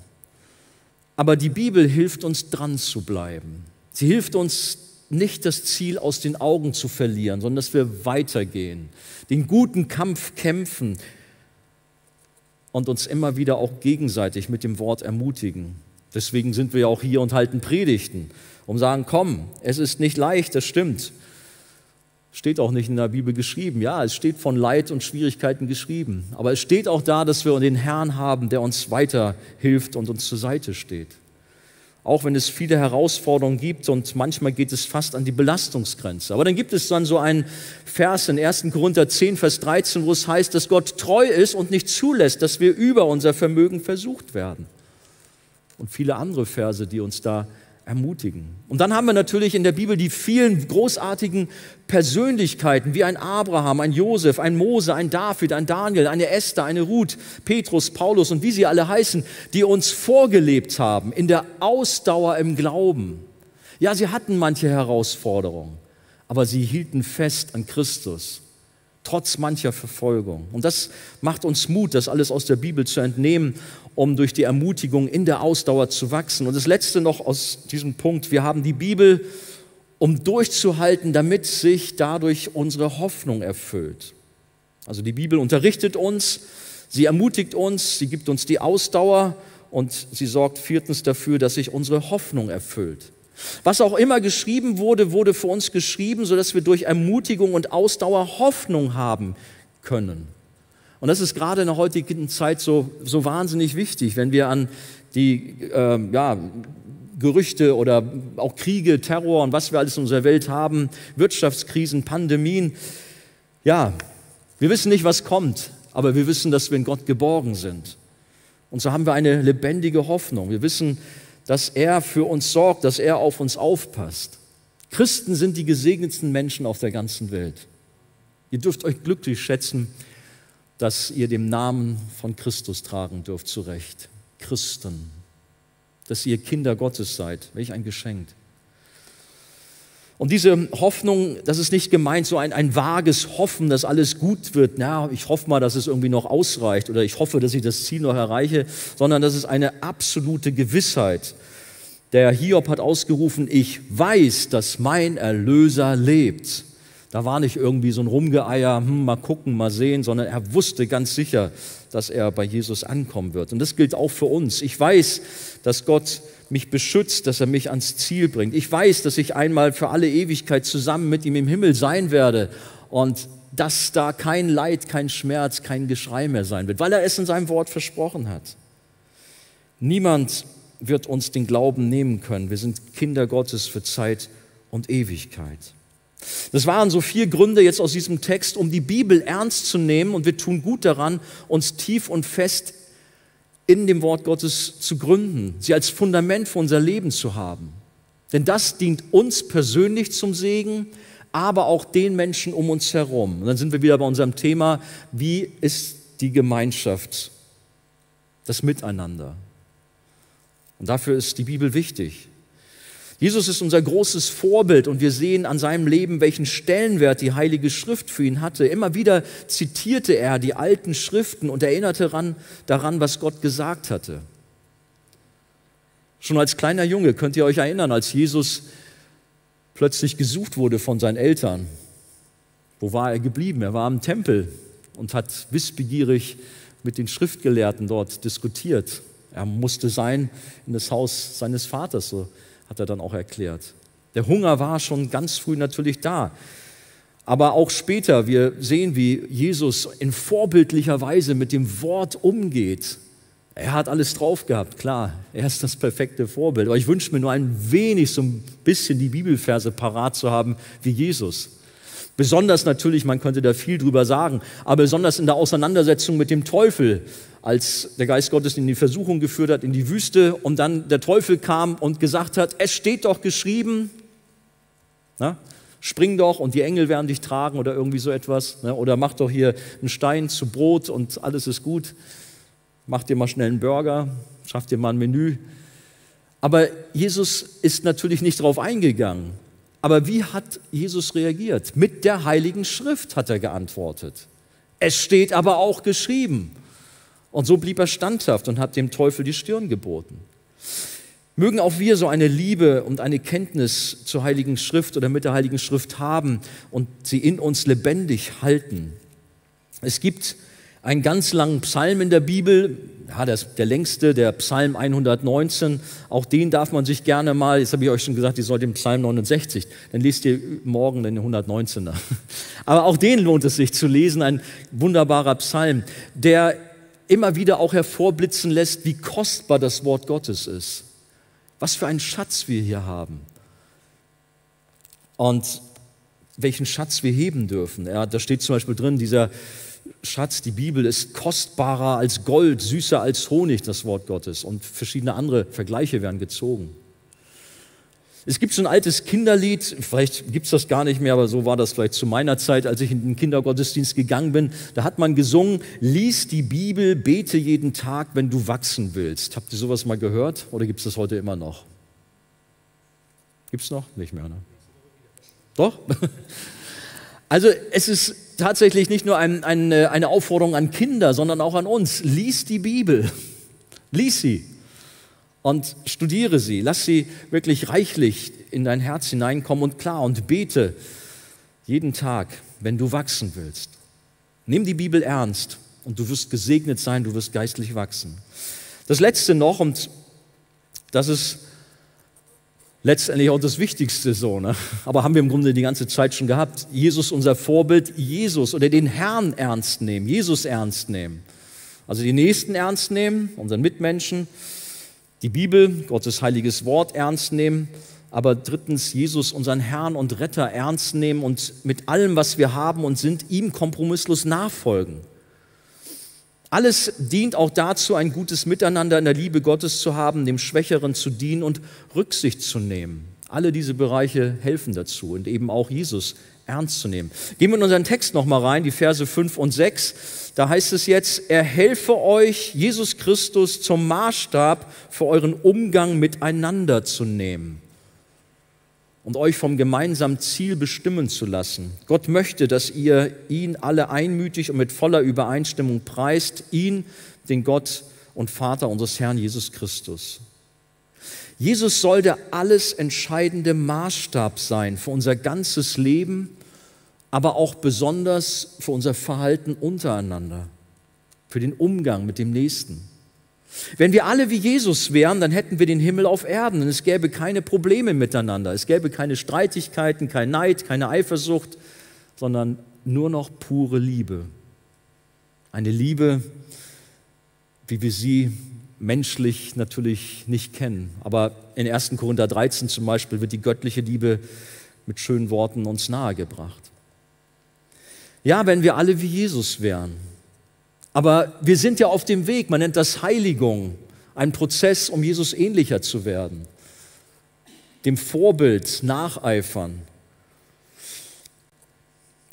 Aber die Bibel hilft uns dran zu bleiben. Sie hilft uns nicht das Ziel aus den Augen zu verlieren, sondern dass wir weitergehen, den guten Kampf kämpfen und uns immer wieder auch gegenseitig mit dem Wort ermutigen. Deswegen sind wir ja auch hier und halten Predigten, um sagen, komm, es ist nicht leicht, das stimmt. Steht auch nicht in der Bibel geschrieben. Ja, es steht von Leid und Schwierigkeiten geschrieben. Aber es steht auch da, dass wir den Herrn haben, der uns weiterhilft und uns zur Seite steht. Auch wenn es viele Herausforderungen gibt und manchmal geht es fast an die Belastungsgrenze. Aber dann gibt es dann so einen Vers in 1. Korinther 10, Vers 13, wo es heißt, dass Gott treu ist und nicht zulässt, dass wir über unser Vermögen versucht werden und viele andere Verse, die uns da ermutigen. Und dann haben wir natürlich in der Bibel die vielen großartigen Persönlichkeiten wie ein Abraham, ein Josef, ein Mose, ein David, ein Daniel, eine Esther, eine Ruth, Petrus, Paulus und wie sie alle heißen, die uns vorgelebt haben in der Ausdauer im Glauben. Ja, sie hatten manche Herausforderungen, aber sie hielten fest an Christus trotz mancher Verfolgung. Und das macht uns Mut, das alles aus der Bibel zu entnehmen um durch die Ermutigung in der Ausdauer zu wachsen. Und das Letzte noch aus diesem Punkt, wir haben die Bibel, um durchzuhalten, damit sich dadurch unsere Hoffnung erfüllt. Also die Bibel unterrichtet uns, sie ermutigt uns, sie gibt uns die Ausdauer und sie sorgt viertens dafür, dass sich unsere Hoffnung erfüllt. Was auch immer geschrieben wurde, wurde für uns geschrieben, sodass wir durch Ermutigung und Ausdauer Hoffnung haben können. Und das ist gerade in der heutigen Zeit so, so wahnsinnig wichtig, wenn wir an die äh, ja, Gerüchte oder auch Kriege, Terror und was wir alles in unserer Welt haben, Wirtschaftskrisen, Pandemien. Ja, wir wissen nicht, was kommt, aber wir wissen, dass wir in Gott geborgen sind. Und so haben wir eine lebendige Hoffnung. Wir wissen, dass er für uns sorgt, dass er auf uns aufpasst. Christen sind die gesegnetsten Menschen auf der ganzen Welt. Ihr dürft euch glücklich schätzen, dass ihr dem Namen von Christus tragen dürft, zu Recht. Christen. Dass ihr Kinder Gottes seid. Welch ein Geschenk. Und diese Hoffnung, das ist nicht gemeint, so ein, ein vages Hoffen, dass alles gut wird. Na, ich hoffe mal, dass es irgendwie noch ausreicht oder ich hoffe, dass ich das Ziel noch erreiche, sondern das ist eine absolute Gewissheit. Der Hiob hat ausgerufen, ich weiß, dass mein Erlöser lebt. Da war nicht irgendwie so ein Rumgeeier, hm, mal gucken, mal sehen, sondern er wusste ganz sicher, dass er bei Jesus ankommen wird. Und das gilt auch für uns. Ich weiß, dass Gott mich beschützt, dass er mich ans Ziel bringt. Ich weiß, dass ich einmal für alle Ewigkeit zusammen mit ihm im Himmel sein werde und dass da kein Leid, kein Schmerz, kein Geschrei mehr sein wird, weil er es in seinem Wort versprochen hat. Niemand wird uns den Glauben nehmen können. Wir sind Kinder Gottes für Zeit und Ewigkeit. Das waren so vier Gründe jetzt aus diesem Text, um die Bibel ernst zu nehmen und wir tun gut daran, uns tief und fest in dem Wort Gottes zu gründen, sie als Fundament für unser Leben zu haben. Denn das dient uns persönlich zum Segen, aber auch den Menschen um uns herum. Und dann sind wir wieder bei unserem Thema, wie ist die Gemeinschaft, das Miteinander. Und dafür ist die Bibel wichtig. Jesus ist unser großes Vorbild und wir sehen an seinem Leben, welchen Stellenwert die Heilige Schrift für ihn hatte. Immer wieder zitierte er die alten Schriften und erinnerte daran, was Gott gesagt hatte. Schon als kleiner Junge könnt ihr euch erinnern, als Jesus plötzlich gesucht wurde von seinen Eltern. Wo war er geblieben? Er war im Tempel und hat wissbegierig mit den Schriftgelehrten dort diskutiert. Er musste sein in das Haus seines Vaters, so hat er dann auch erklärt. Der Hunger war schon ganz früh natürlich da. Aber auch später, wir sehen, wie Jesus in vorbildlicher Weise mit dem Wort umgeht. Er hat alles drauf gehabt, klar, er ist das perfekte Vorbild. Aber ich wünsche mir nur ein wenig, so ein bisschen die Bibelverse parat zu haben wie Jesus. Besonders natürlich, man könnte da viel drüber sagen, aber besonders in der Auseinandersetzung mit dem Teufel, als der Geist Gottes in die Versuchung geführt hat, in die Wüste und dann der Teufel kam und gesagt hat, es steht doch geschrieben, na, spring doch und die Engel werden dich tragen oder irgendwie so etwas, na, oder mach doch hier einen Stein zu Brot und alles ist gut, mach dir mal schnell einen Burger, schaff dir mal ein Menü. Aber Jesus ist natürlich nicht darauf eingegangen. Aber wie hat Jesus reagiert? Mit der Heiligen Schrift hat er geantwortet. Es steht aber auch geschrieben. Und so blieb er standhaft und hat dem Teufel die Stirn geboten. Mögen auch wir so eine Liebe und eine Kenntnis zur Heiligen Schrift oder mit der Heiligen Schrift haben und sie in uns lebendig halten. Es gibt einen ganz langen Psalm in der Bibel, ja, das, der längste, der Psalm 119. Auch den darf man sich gerne mal, jetzt habe ich euch schon gesagt, ihr sollt den Psalm 69, dann lest ihr morgen den 119er. [laughs] Aber auch den lohnt es sich zu lesen, ein wunderbarer Psalm, der immer wieder auch hervorblitzen lässt, wie kostbar das Wort Gottes ist. Was für einen Schatz wir hier haben. Und welchen Schatz wir heben dürfen. Ja, da steht zum Beispiel drin, dieser Schatz, die Bibel ist kostbarer als Gold, süßer als Honig, das Wort Gottes. Und verschiedene andere Vergleiche werden gezogen. Es gibt so ein altes Kinderlied, vielleicht gibt es das gar nicht mehr, aber so war das vielleicht zu meiner Zeit, als ich in den Kindergottesdienst gegangen bin. Da hat man gesungen, lies die Bibel, bete jeden Tag, wenn du wachsen willst. Habt ihr sowas mal gehört oder gibt es das heute immer noch? Gibt es noch? Nicht mehr, ne? Doch? [laughs] Also es ist tatsächlich nicht nur ein, ein, eine Aufforderung an Kinder, sondern auch an uns. Lies die Bibel. Lies sie und studiere sie. Lass sie wirklich reichlich in dein Herz hineinkommen und klar und bete jeden Tag, wenn du wachsen willst. Nimm die Bibel ernst und du wirst gesegnet sein, du wirst geistlich wachsen. Das letzte noch, und das ist letztendlich auch das Wichtigste so, ne? aber haben wir im Grunde die ganze Zeit schon gehabt. Jesus, unser Vorbild, Jesus oder den Herrn ernst nehmen, Jesus ernst nehmen. Also die Nächsten ernst nehmen, unseren Mitmenschen die Bibel, Gottes heiliges Wort ernst nehmen, aber drittens Jesus, unseren Herrn und Retter, ernst nehmen und mit allem, was wir haben und sind, ihm kompromisslos nachfolgen. Alles dient auch dazu, ein gutes Miteinander in der Liebe Gottes zu haben, dem Schwächeren zu dienen und Rücksicht zu nehmen. Alle diese Bereiche helfen dazu und eben auch Jesus ernst zu nehmen. Gehen wir in unseren Text nochmal rein, die Verse 5 und 6. Da heißt es jetzt, er helfe euch, Jesus Christus zum Maßstab für euren Umgang miteinander zu nehmen und euch vom gemeinsamen Ziel bestimmen zu lassen. Gott möchte, dass ihr ihn alle einmütig und mit voller Übereinstimmung preist, ihn, den Gott und Vater unseres Herrn Jesus Christus. Jesus soll der alles entscheidende Maßstab sein für unser ganzes Leben, aber auch besonders für unser Verhalten untereinander, für den Umgang mit dem Nächsten. Wenn wir alle wie Jesus wären, dann hätten wir den Himmel auf Erden und es gäbe keine Probleme miteinander. Es gäbe keine Streitigkeiten, kein Neid, keine Eifersucht, sondern nur noch pure Liebe. Eine Liebe, wie wir sie menschlich natürlich nicht kennen. Aber in 1. Korinther 13 zum Beispiel wird die göttliche Liebe mit schönen Worten uns nahegebracht. Ja, wenn wir alle wie Jesus wären. Aber wir sind ja auf dem Weg, man nennt das Heiligung, ein Prozess, um Jesus ähnlicher zu werden, dem Vorbild nacheifern.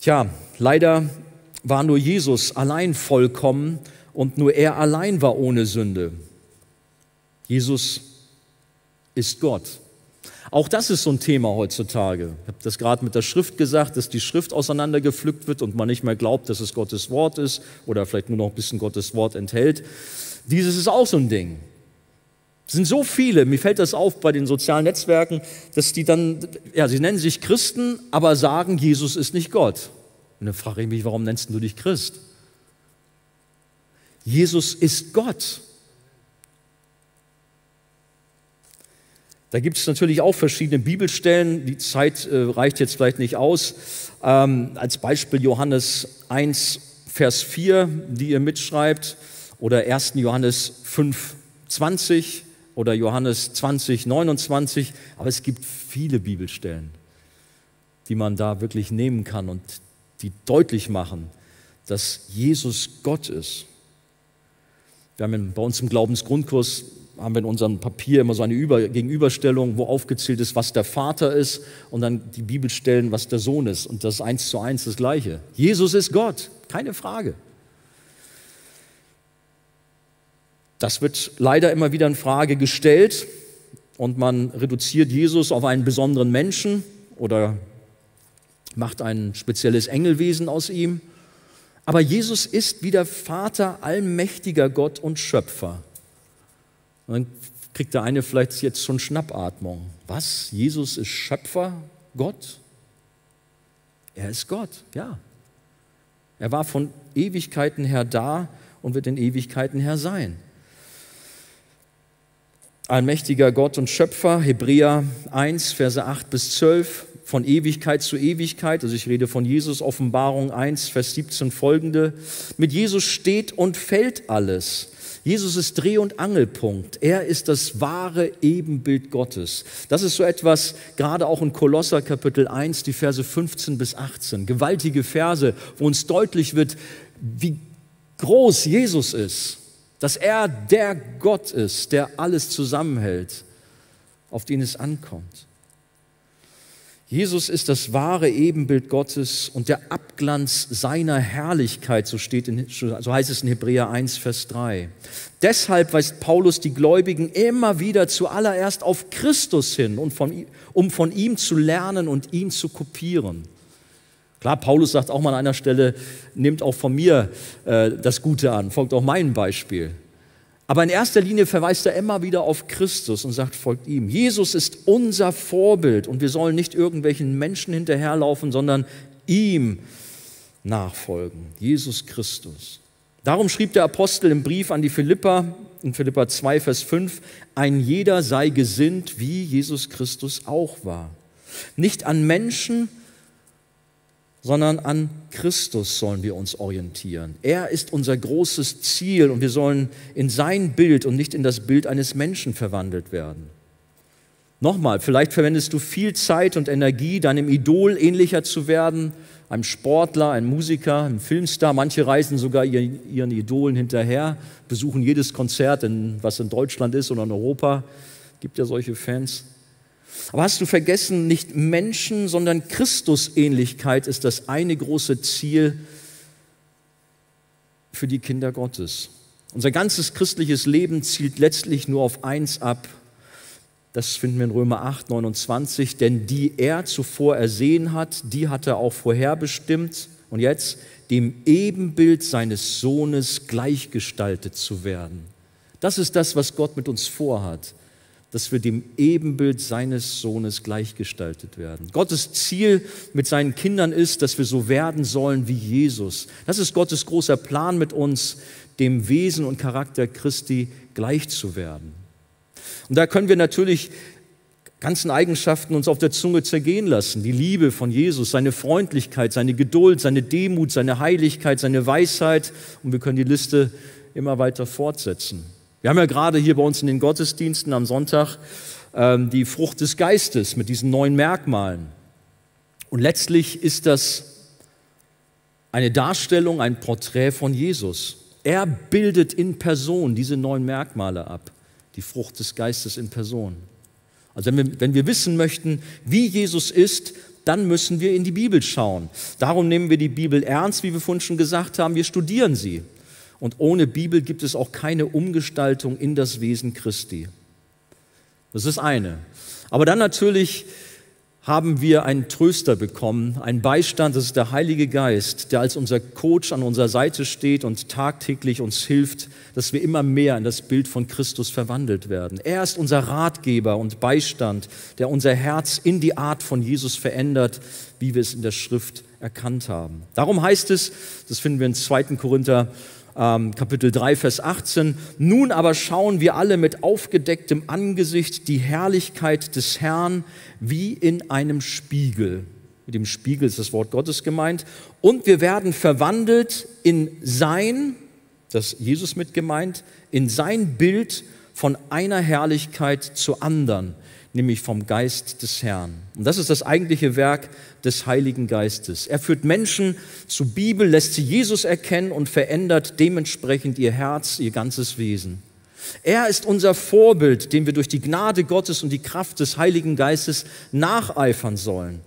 Tja, leider war nur Jesus allein vollkommen und nur er allein war ohne Sünde. Jesus ist Gott. Auch das ist so ein Thema heutzutage. Ich habe das gerade mit der Schrift gesagt, dass die Schrift auseinandergepflückt wird und man nicht mehr glaubt, dass es Gottes Wort ist oder vielleicht nur noch ein bisschen Gottes Wort enthält. Dieses ist auch so ein Ding. Es sind so viele, mir fällt das auf bei den sozialen Netzwerken, dass die dann, ja, sie nennen sich Christen, aber sagen, Jesus ist nicht Gott. Und dann frage ich mich, warum nennst du dich Christ? Jesus ist Gott. Da gibt es natürlich auch verschiedene Bibelstellen. Die Zeit äh, reicht jetzt vielleicht nicht aus. Ähm, als Beispiel Johannes 1, Vers 4, die ihr mitschreibt, oder 1. Johannes 5, 20 oder Johannes 20, 29. Aber es gibt viele Bibelstellen, die man da wirklich nehmen kann und die deutlich machen, dass Jesus Gott ist. Wir haben bei uns im Glaubensgrundkurs haben wir in unserem Papier immer so eine Über Gegenüberstellung, wo aufgezählt ist, was der Vater ist und dann die Bibelstellen, was der Sohn ist. Und das ist eins zu eins das Gleiche. Jesus ist Gott, keine Frage. Das wird leider immer wieder in Frage gestellt und man reduziert Jesus auf einen besonderen Menschen oder macht ein spezielles Engelwesen aus ihm. Aber Jesus ist wie der Vater allmächtiger Gott und Schöpfer. Und dann kriegt der eine vielleicht jetzt schon Schnappatmung. Was? Jesus ist Schöpfer, Gott? Er ist Gott, ja. Er war von Ewigkeiten her da und wird in Ewigkeiten her sein. Allmächtiger Gott und Schöpfer, Hebräer 1, Verse 8 bis 12, von Ewigkeit zu Ewigkeit, also ich rede von Jesus, Offenbarung 1, Vers 17 folgende. Mit Jesus steht und fällt alles. Jesus ist Dreh- und Angelpunkt. Er ist das wahre Ebenbild Gottes. Das ist so etwas, gerade auch in Kolosser Kapitel 1, die Verse 15 bis 18. Gewaltige Verse, wo uns deutlich wird, wie groß Jesus ist. Dass er der Gott ist, der alles zusammenhält, auf den es ankommt. Jesus ist das wahre Ebenbild Gottes und der Abglanz seiner Herrlichkeit, so, steht in, so heißt es in Hebräer 1, Vers 3. Deshalb weist Paulus die Gläubigen immer wieder zuallererst auf Christus hin, und von, um von ihm zu lernen und ihn zu kopieren. Klar, Paulus sagt auch mal an einer Stelle, nimmt auch von mir äh, das Gute an, folgt auch meinem Beispiel. Aber in erster Linie verweist er immer wieder auf Christus und sagt, folgt ihm. Jesus ist unser Vorbild und wir sollen nicht irgendwelchen Menschen hinterherlaufen, sondern ihm nachfolgen. Jesus Christus. Darum schrieb der Apostel im Brief an die Philippa, in Philippa 2, Vers 5, ein jeder sei gesinnt, wie Jesus Christus auch war. Nicht an Menschen, sondern an Christus sollen wir uns orientieren. Er ist unser großes Ziel und wir sollen in sein Bild und nicht in das Bild eines Menschen verwandelt werden. Nochmal, vielleicht verwendest du viel Zeit und Energie, deinem Idol ähnlicher zu werden, einem Sportler, einem Musiker, einem Filmstar. Manche reisen sogar ihren Idolen hinterher, besuchen jedes Konzert, was in Deutschland ist oder in Europa. Gibt ja solche Fans. Aber hast du vergessen, nicht Menschen, sondern Christusähnlichkeit ist das eine große Ziel für die Kinder Gottes. Unser ganzes christliches Leben zielt letztlich nur auf eins ab. Das finden wir in Römer 8, 29. Denn die er zuvor ersehen hat, die hat er auch vorherbestimmt. Und jetzt dem Ebenbild seines Sohnes gleichgestaltet zu werden. Das ist das, was Gott mit uns vorhat dass wir dem Ebenbild seines Sohnes gleichgestaltet werden. Gottes Ziel mit seinen Kindern ist, dass wir so werden sollen wie Jesus. Das ist Gottes großer Plan mit uns, dem Wesen und Charakter Christi gleich zu werden. Und da können wir natürlich ganzen Eigenschaften uns auf der Zunge zergehen lassen. Die Liebe von Jesus, seine Freundlichkeit, seine Geduld, seine Demut, seine Heiligkeit, seine Weisheit. Und wir können die Liste immer weiter fortsetzen. Wir haben ja gerade hier bei uns in den Gottesdiensten am Sonntag ähm, die Frucht des Geistes mit diesen neuen Merkmalen. Und letztlich ist das eine Darstellung, ein Porträt von Jesus. Er bildet in Person diese neuen Merkmale ab, die Frucht des Geistes in Person. Also wenn wir, wenn wir wissen möchten, wie Jesus ist, dann müssen wir in die Bibel schauen. Darum nehmen wir die Bibel ernst, wie wir vorhin schon gesagt haben, wir studieren sie. Und ohne Bibel gibt es auch keine Umgestaltung in das Wesen Christi. Das ist eine. Aber dann natürlich haben wir einen Tröster bekommen, einen Beistand, das ist der Heilige Geist, der als unser Coach an unserer Seite steht und tagtäglich uns hilft, dass wir immer mehr in das Bild von Christus verwandelt werden. Er ist unser Ratgeber und Beistand, der unser Herz in die Art von Jesus verändert, wie wir es in der Schrift erkannt haben. Darum heißt es, das finden wir in 2. Korinther ähm, Kapitel 3, Vers 18. Nun aber schauen wir alle mit aufgedecktem Angesicht die Herrlichkeit des Herrn wie in einem Spiegel. Mit dem Spiegel ist das Wort Gottes gemeint. Und wir werden verwandelt in sein, das Jesus mit gemeint, in sein Bild von einer Herrlichkeit zur anderen nämlich vom Geist des Herrn. Und das ist das eigentliche Werk des Heiligen Geistes. Er führt Menschen zur Bibel, lässt sie Jesus erkennen und verändert dementsprechend ihr Herz, ihr ganzes Wesen. Er ist unser Vorbild, dem wir durch die Gnade Gottes und die Kraft des Heiligen Geistes nacheifern sollen.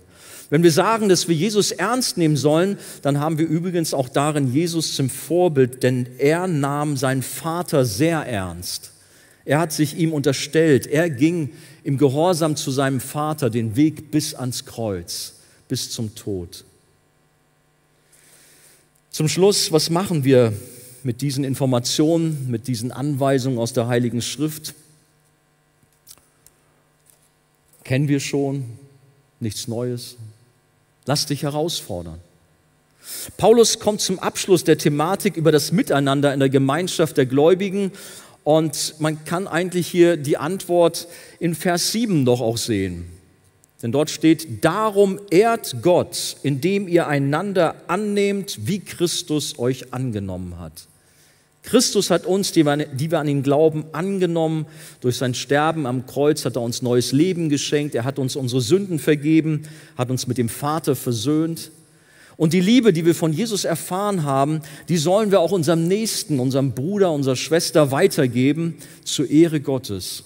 Wenn wir sagen, dass wir Jesus ernst nehmen sollen, dann haben wir übrigens auch darin Jesus zum Vorbild, denn er nahm seinen Vater sehr ernst. Er hat sich ihm unterstellt. Er ging im Gehorsam zu seinem Vater den Weg bis ans Kreuz, bis zum Tod. Zum Schluss, was machen wir mit diesen Informationen, mit diesen Anweisungen aus der Heiligen Schrift? Kennen wir schon, nichts Neues. Lass dich herausfordern. Paulus kommt zum Abschluss der Thematik über das Miteinander in der Gemeinschaft der Gläubigen und man kann eigentlich hier die Antwort in Vers 7 doch auch sehen. Denn dort steht, darum ehrt Gott, indem ihr einander annehmt, wie Christus euch angenommen hat. Christus hat uns, die wir, an ihn glauben, angenommen. Durch sein Sterben am Kreuz hat er uns neues Leben geschenkt. Er hat uns unsere Sünden vergeben, hat uns mit dem Vater versöhnt. Und die Liebe, die wir von Jesus erfahren haben, die sollen wir auch unserem Nächsten, unserem Bruder, unserer Schwester weitergeben zur Ehre Gottes.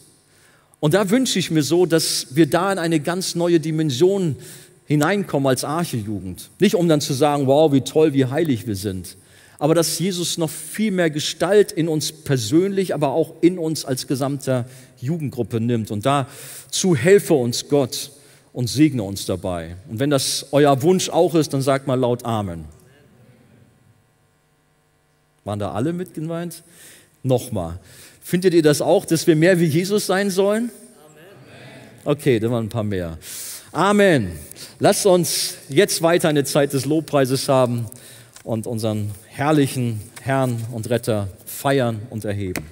Und da wünsche ich mir so, dass wir da in eine ganz neue Dimension hineinkommen als Archejugend. Nicht um dann zu sagen, wow, wie toll, wie heilig wir sind, aber dass Jesus noch viel mehr Gestalt in uns persönlich, aber auch in uns als gesamter Jugendgruppe nimmt. Und dazu helfe uns Gott und segne uns dabei. Und wenn das euer Wunsch auch ist, dann sagt mal laut Amen. Waren da alle mit gemeint? Nochmal. Findet ihr das auch, dass wir mehr wie Jesus sein sollen? Okay, da waren ein paar mehr. Amen. Lasst uns jetzt weiter eine Zeit des Lobpreises haben und unseren herrlichen Herrn und Retter feiern und erheben.